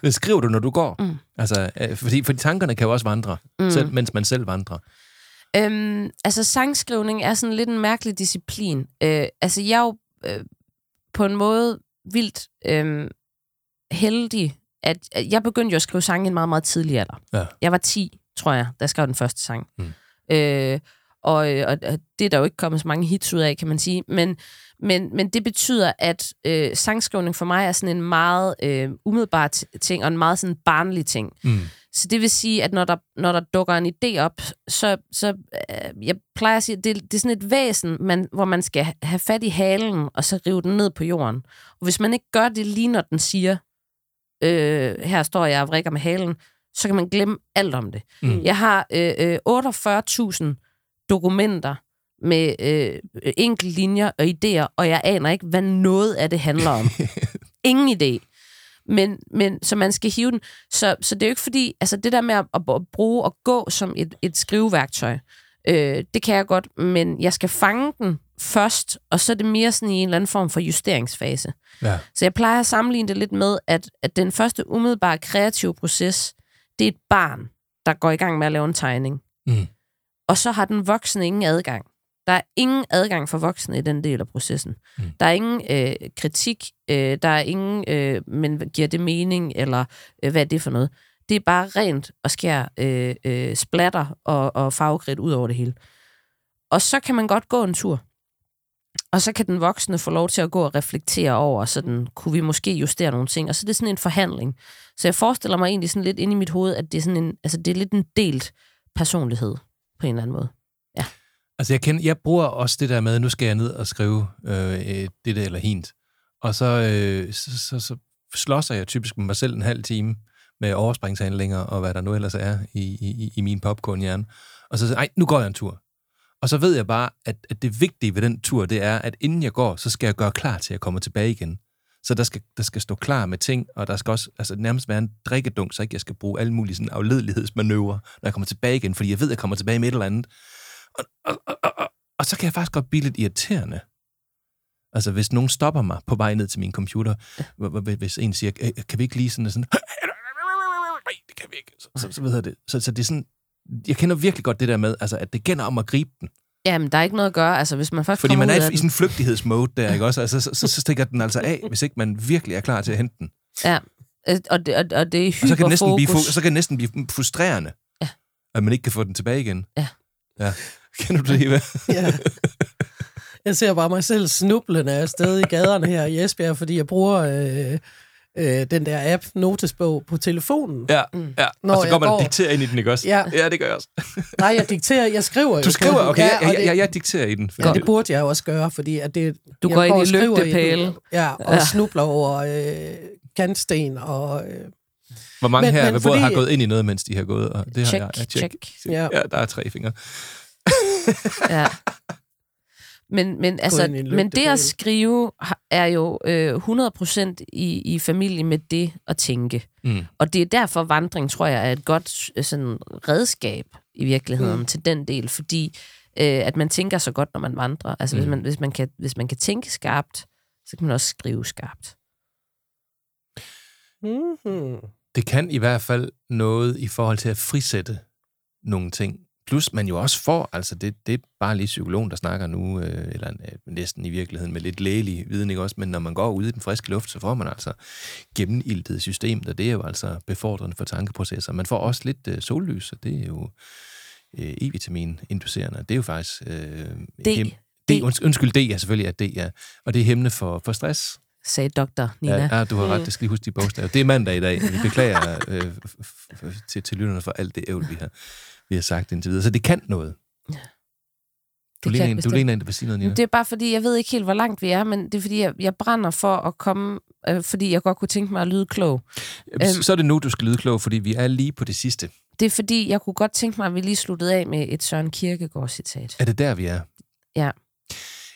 Hvad skriver du, når du går? Mm. Altså, øh, fordi, fordi tankerne kan jo også vandre, mm. selv, mens man selv vandrer. Øhm, altså, sangskrivning er sådan lidt en mærkelig disciplin. Øh, altså, jeg er jo øh, på en måde vildt øh, heldig, at, at jeg begyndte jo at skrive sange i en meget, meget tidlig alder. Ja. Jeg var 10, tror jeg, da jeg skrev den første sang. Mm. Øh, og, øh, og og det er der jo ikke kommet så mange hits ud af, kan man sige. Men, men, men det betyder, at øh, sangskrivning for mig er sådan en meget øh, umiddelbar ting, og en meget sådan barnlig ting. Mm. Så det vil sige, at når der, når der dukker en idé op, så, så øh, jeg plejer at sige, at det, det er sådan et væsen, man, hvor man skal ha- have fat i halen, og så rive den ned på jorden. Og hvis man ikke gør det lige, når den siger, øh, her står jeg og vrikker med halen, så kan man glemme alt om det. Mm. Jeg har øh, øh, 48.000 dokumenter med øh, enkelte linjer og idéer, og jeg aner ikke, hvad noget af det handler om. [LAUGHS] Ingen idé. Men, men så man skal hive den. Så, så det er jo ikke fordi, altså det der med at, at bruge og gå som et, et skriveværktøj, øh, det kan jeg godt, men jeg skal fange den først, og så er det mere sådan i en eller anden form for justeringsfase. Ja. Så jeg plejer at sammenligne det lidt med, at, at den første umiddelbare kreative proces, det er et barn, der går i gang med at lave en tegning. Mm. Og så har den voksne ingen adgang. Der er ingen adgang for voksne i den del af processen. Mm. Der er ingen øh, kritik, øh, der er ingen, øh, men giver det mening, eller øh, hvad er det for noget? Det er bare rent og skær øh, øh, splatter og, og farvekridt ud over det hele. Og så kan man godt gå en tur. Og så kan den voksne få lov til at gå og reflektere over, sådan, kunne vi måske justere nogle ting? Og så er det sådan en forhandling. Så jeg forestiller mig egentlig sådan lidt inde i mit hoved, at det er, sådan en, altså det er lidt en delt personlighed på en eller anden måde. Altså, jeg, kender, jeg bruger også det der med, nu skal jeg ned og skrive øh, det der eller hint. Og så, øh, så, så, så slåser jeg typisk med mig selv en halv time med overspringshandlinger og hvad der nu ellers er i, i, i min popcornhjerne. Og så siger jeg, nu går jeg en tur. Og så ved jeg bare, at, at det vigtige ved den tur, det er, at inden jeg går, så skal jeg gøre klar til, at komme tilbage igen. Så der skal, der skal stå klar med ting, og der skal også altså, nærmest være en drikkedunk, så ikke jeg skal bruge alle mulige sådan, afledelighedsmanøvrer, når jeg kommer tilbage igen, fordi jeg ved, at jeg kommer tilbage med et eller andet. Og, og, og, og, og, så kan jeg faktisk godt blive lidt irriterende. Altså, hvis nogen stopper mig på vej ned til min computer, hvis en siger, "Øh, kan vi ikke lige sådan, sådan nej, det kan vi ikke. Så, så, så, ved jeg det. Så, så det er sådan, jeg kender virkelig godt det der med, altså, at det gælder om at gribe den. Jamen, der er ikke noget at gøre. Altså, hvis man først Fordi man er af i sådan en flygtighedsmode der, ikke også? Altså, så, så, så stikker den altså af, hvis ikke man virkelig er klar til at hente den. Ja, øh, og det, og, og det er Og så kan, det næsten blive, hyperfokus. så kan det næsten blive frustrerende, Ja. at man ikke kan få den tilbage igen. Ja. Ja. Kender du det, Eva? [LAUGHS] Ja. Jeg ser bare mig selv snublende afsted i gaderne her i Esbjerg, fordi jeg bruger øh, øh, den der app, Notesbog, på telefonen. Ja, ja. Når og så jeg går man og dikterer ind i den, ikke også? Ja. ja det gør jeg også. [LAUGHS] Nej, jeg dikterer, jeg skriver jo Du skriver, okay, ja, jeg, det- jeg, jeg dikterer i den. Ja, det burde jeg også gøre, fordi at det, Du jeg går ind og i skriver den, lygtepæle. Ja, og Ja. snubler over øh, kantsten og... Øh, Hvor mange Men- her men ved bordet har fordi- gået ind i noget, mens de har gået? Og det Check, har jeg. Ja, check. Ja. ja, der er tre fingre. [LAUGHS] Ja. Men, men, altså, men det at skrive er jo øh, 100% i, i familie med det at tænke. Mm. Og det er derfor, vandring, tror jeg, er et godt øh, sådan, redskab i virkeligheden Mm. til den del, fordi øh, at man tænker så godt, når man vandrer. Altså, mm. hvis, man, hvis, man kan, hvis man kan tænke skarpt, så kan man også skrive skarpt. mm-hmm. Det kan i hvert fald noget i forhold til at frisætte nogle ting. Plus man jo også får, altså det, det er bare lige psykologen, der snakker nu, øh, eller øh, næsten i virkeligheden med lidt lægelig viden, ikke også? Men når man går ud i den friske luft, så får man altså gennemildet system, og det er jo altså befordrende for tankeprocesser. Man får også lidt øh, sollys, og det er jo øh, E-vitamin-inducerende. Det er jo faktisk... Øh, D. D. Unds- undskyld, D er selvfølgelig er D, ja. Og det er hæmmende for, for stress. Sagde doktor Nina. Ja, ja, du har ret, det skal lige huske de bogstaver. Det er mandag i dag, vi beklager øh, til, til lytterne for alt det ævl, vi har, vi har sagt indtil videre. Så det kan noget. Du Det ligner, en, du ligner en, der vil sige noget, Nina. Det er bare fordi, jeg ved ikke helt, hvor langt vi er, men det er fordi, jeg, jeg brænder for at komme, øh, fordi jeg godt kunne tænke mig at lyde klog. Så- Så er det nu, du skal lyde klog, fordi vi er lige på det sidste. Det er fordi, jeg kunne godt tænke mig, at vi lige sluttede af med et Søren Kierkegaard-citat. Er det der, vi er? Ja.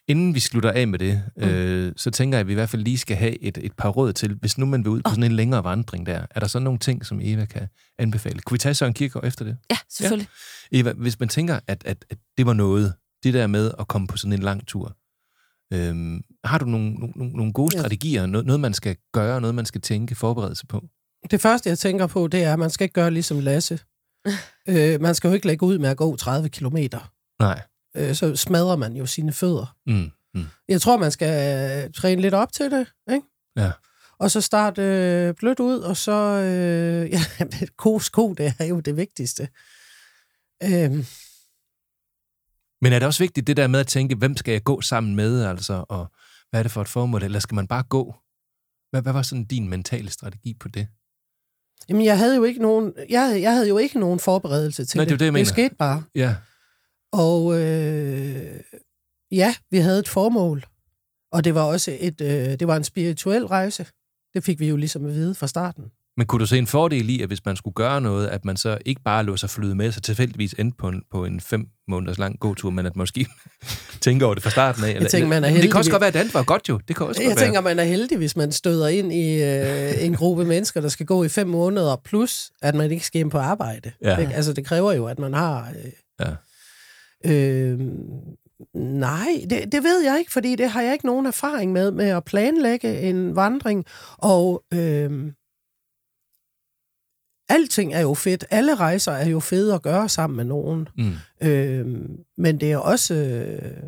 Inden vi slutter af med det, mm. øh, så tænker jeg, at vi i hvert fald lige skal have et, et par råd til, hvis nu man vil ud på sådan en længere vandring der. Er der så nogle ting, som Eva kan anbefale? Kunne vi tage Søren Kierkegaard efter det? Ja, selvfølgelig. Eva, hvis man tænker, at, at, at det var noget, det der med at komme på sådan en lang tur, øhm, har du nogle, nogle, nogle gode Ja. strategier, noget, noget man skal gøre, noget man skal tænke, forberede sig på? Det første, jeg tænker på, det er, at man skal ikke gøre ligesom Lasse. [LAUGHS] øh, man skal jo ikke lægge ud med at gå 30 kilometer. Nej. Øh, så smadrer man jo sine fødder. Mm. Mm. Jeg tror, man skal øh, træne lidt op til det, ikke? Ja. Og så starte øh, blødt ud, og så... Øh, [LAUGHS] ja, gode sko, det er jo det vigtigste. Øh, Men er det også vigtigt det der med at tænke, hvem skal jeg gå sammen med, altså, og hvad er det for et formål, eller skal man bare gå? Hvad, hvad var sådan din mentale strategi på det? jamen, jeg havde jo ikke nogen, jeg, jeg havde jo ikke nogen forberedelse til Nej, det jo det, jeg mener. Det skete bare. Ja. Og øh, ja, vi havde et formål. Og det var også et, øh, det var en spirituel rejse. Det fik vi jo ligesom at vide fra starten. Men kunne du se en fordel i, at hvis man skulle gøre noget, at man så ikke bare lå sig flyde med, så tilfældigvis endte på en, på en fem måneders lang gåtur, men at måske [LAUGHS] tænker over det fra starten af? Eller, tænker, man er det kan også godt være, at det andet var godt jo. Det kan også Jeg godt tænker, være. man er heldig, hvis man støder ind i øh, en gruppe mennesker, der skal gå i fem måneder, plus at man ikke skal ind på arbejde. Ja. Altså, det kræver jo, at man har... Øh, Ja. Øh, nej, det, det ved jeg ikke, fordi det har jeg ikke nogen erfaring med, med at planlægge en vandring. Og øh, alting er jo fedt. Alle rejser er jo fede at gøre sammen med nogen. Mm. Øh, men det er også... Øh,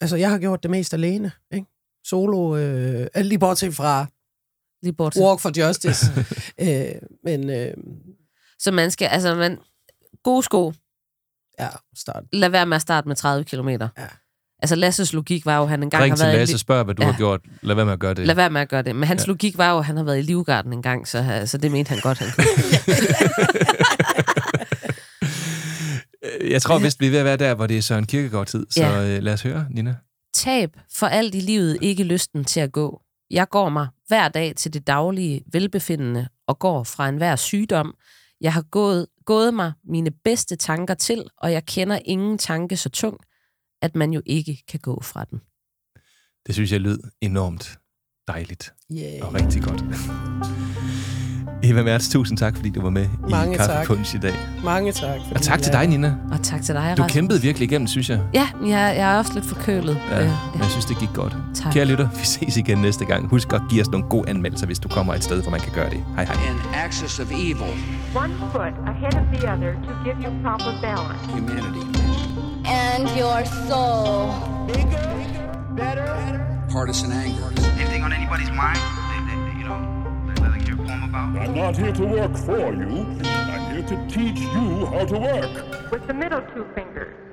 altså, jeg har gjort det mest alene, ikke? Solo, øh, lige bortset fra Lige bortset. Walk for Justice. [LAUGHS] øh, men øh, Så man skal, altså man, gode sko, ja, start. lad være med at starte med 30 km. Ja. Altså Lasses logik var jo, at han engang Ring har til været... i Lasse li- og spørg, hvad du Ja. har gjort. Lad være med at gøre det. Lad være med at gøre det. Men hans Ja. logik var jo, at han har været i Livgarden en gang, så, så det mente han godt, han kunne. [LAUGHS] Jeg tror vist, vi er ved at være der, hvor det er Søren Kierkegaard-tid. Så Ja. øh, lad os høre, Nina. Tab for alt i livet ikke lysten til at gå. Jeg går mig hver dag til det daglige velbefindende og går fra enhver sygdom. Jeg har gået, gået mig mine bedste tanker til, og jeg kender ingen tanke så tung, at man jo ikke kan gå fra den. Det synes jeg lød enormt dejligt Yeah. og rigtig godt. Eva Mertz, tusind tak, fordi du var med Mange i tak. Kaffepunch i dag. Mange tak. Og tak til dig, Nina. Og tak til dig, Du Rasmus. kæmpede virkelig igennem, synes jeg. Ja, jeg, jeg er også lidt forkølet. Ja, Øh, men jeg synes, det gik godt. Tak. Kære lytter, vi ses igen næste gang. Husk at give os nogle gode anmeldelser, hvis du kommer et sted, hvor man kan gøre det. Hej hej. An axis of evil, One foot ahead of the other to give you proper balance. humanity. And your soul. Partisan anger. Anything on anybody's mind? They, they, they, you know, I'm not here to work for you. I'm here to teach you how to work. With the middle two fingers.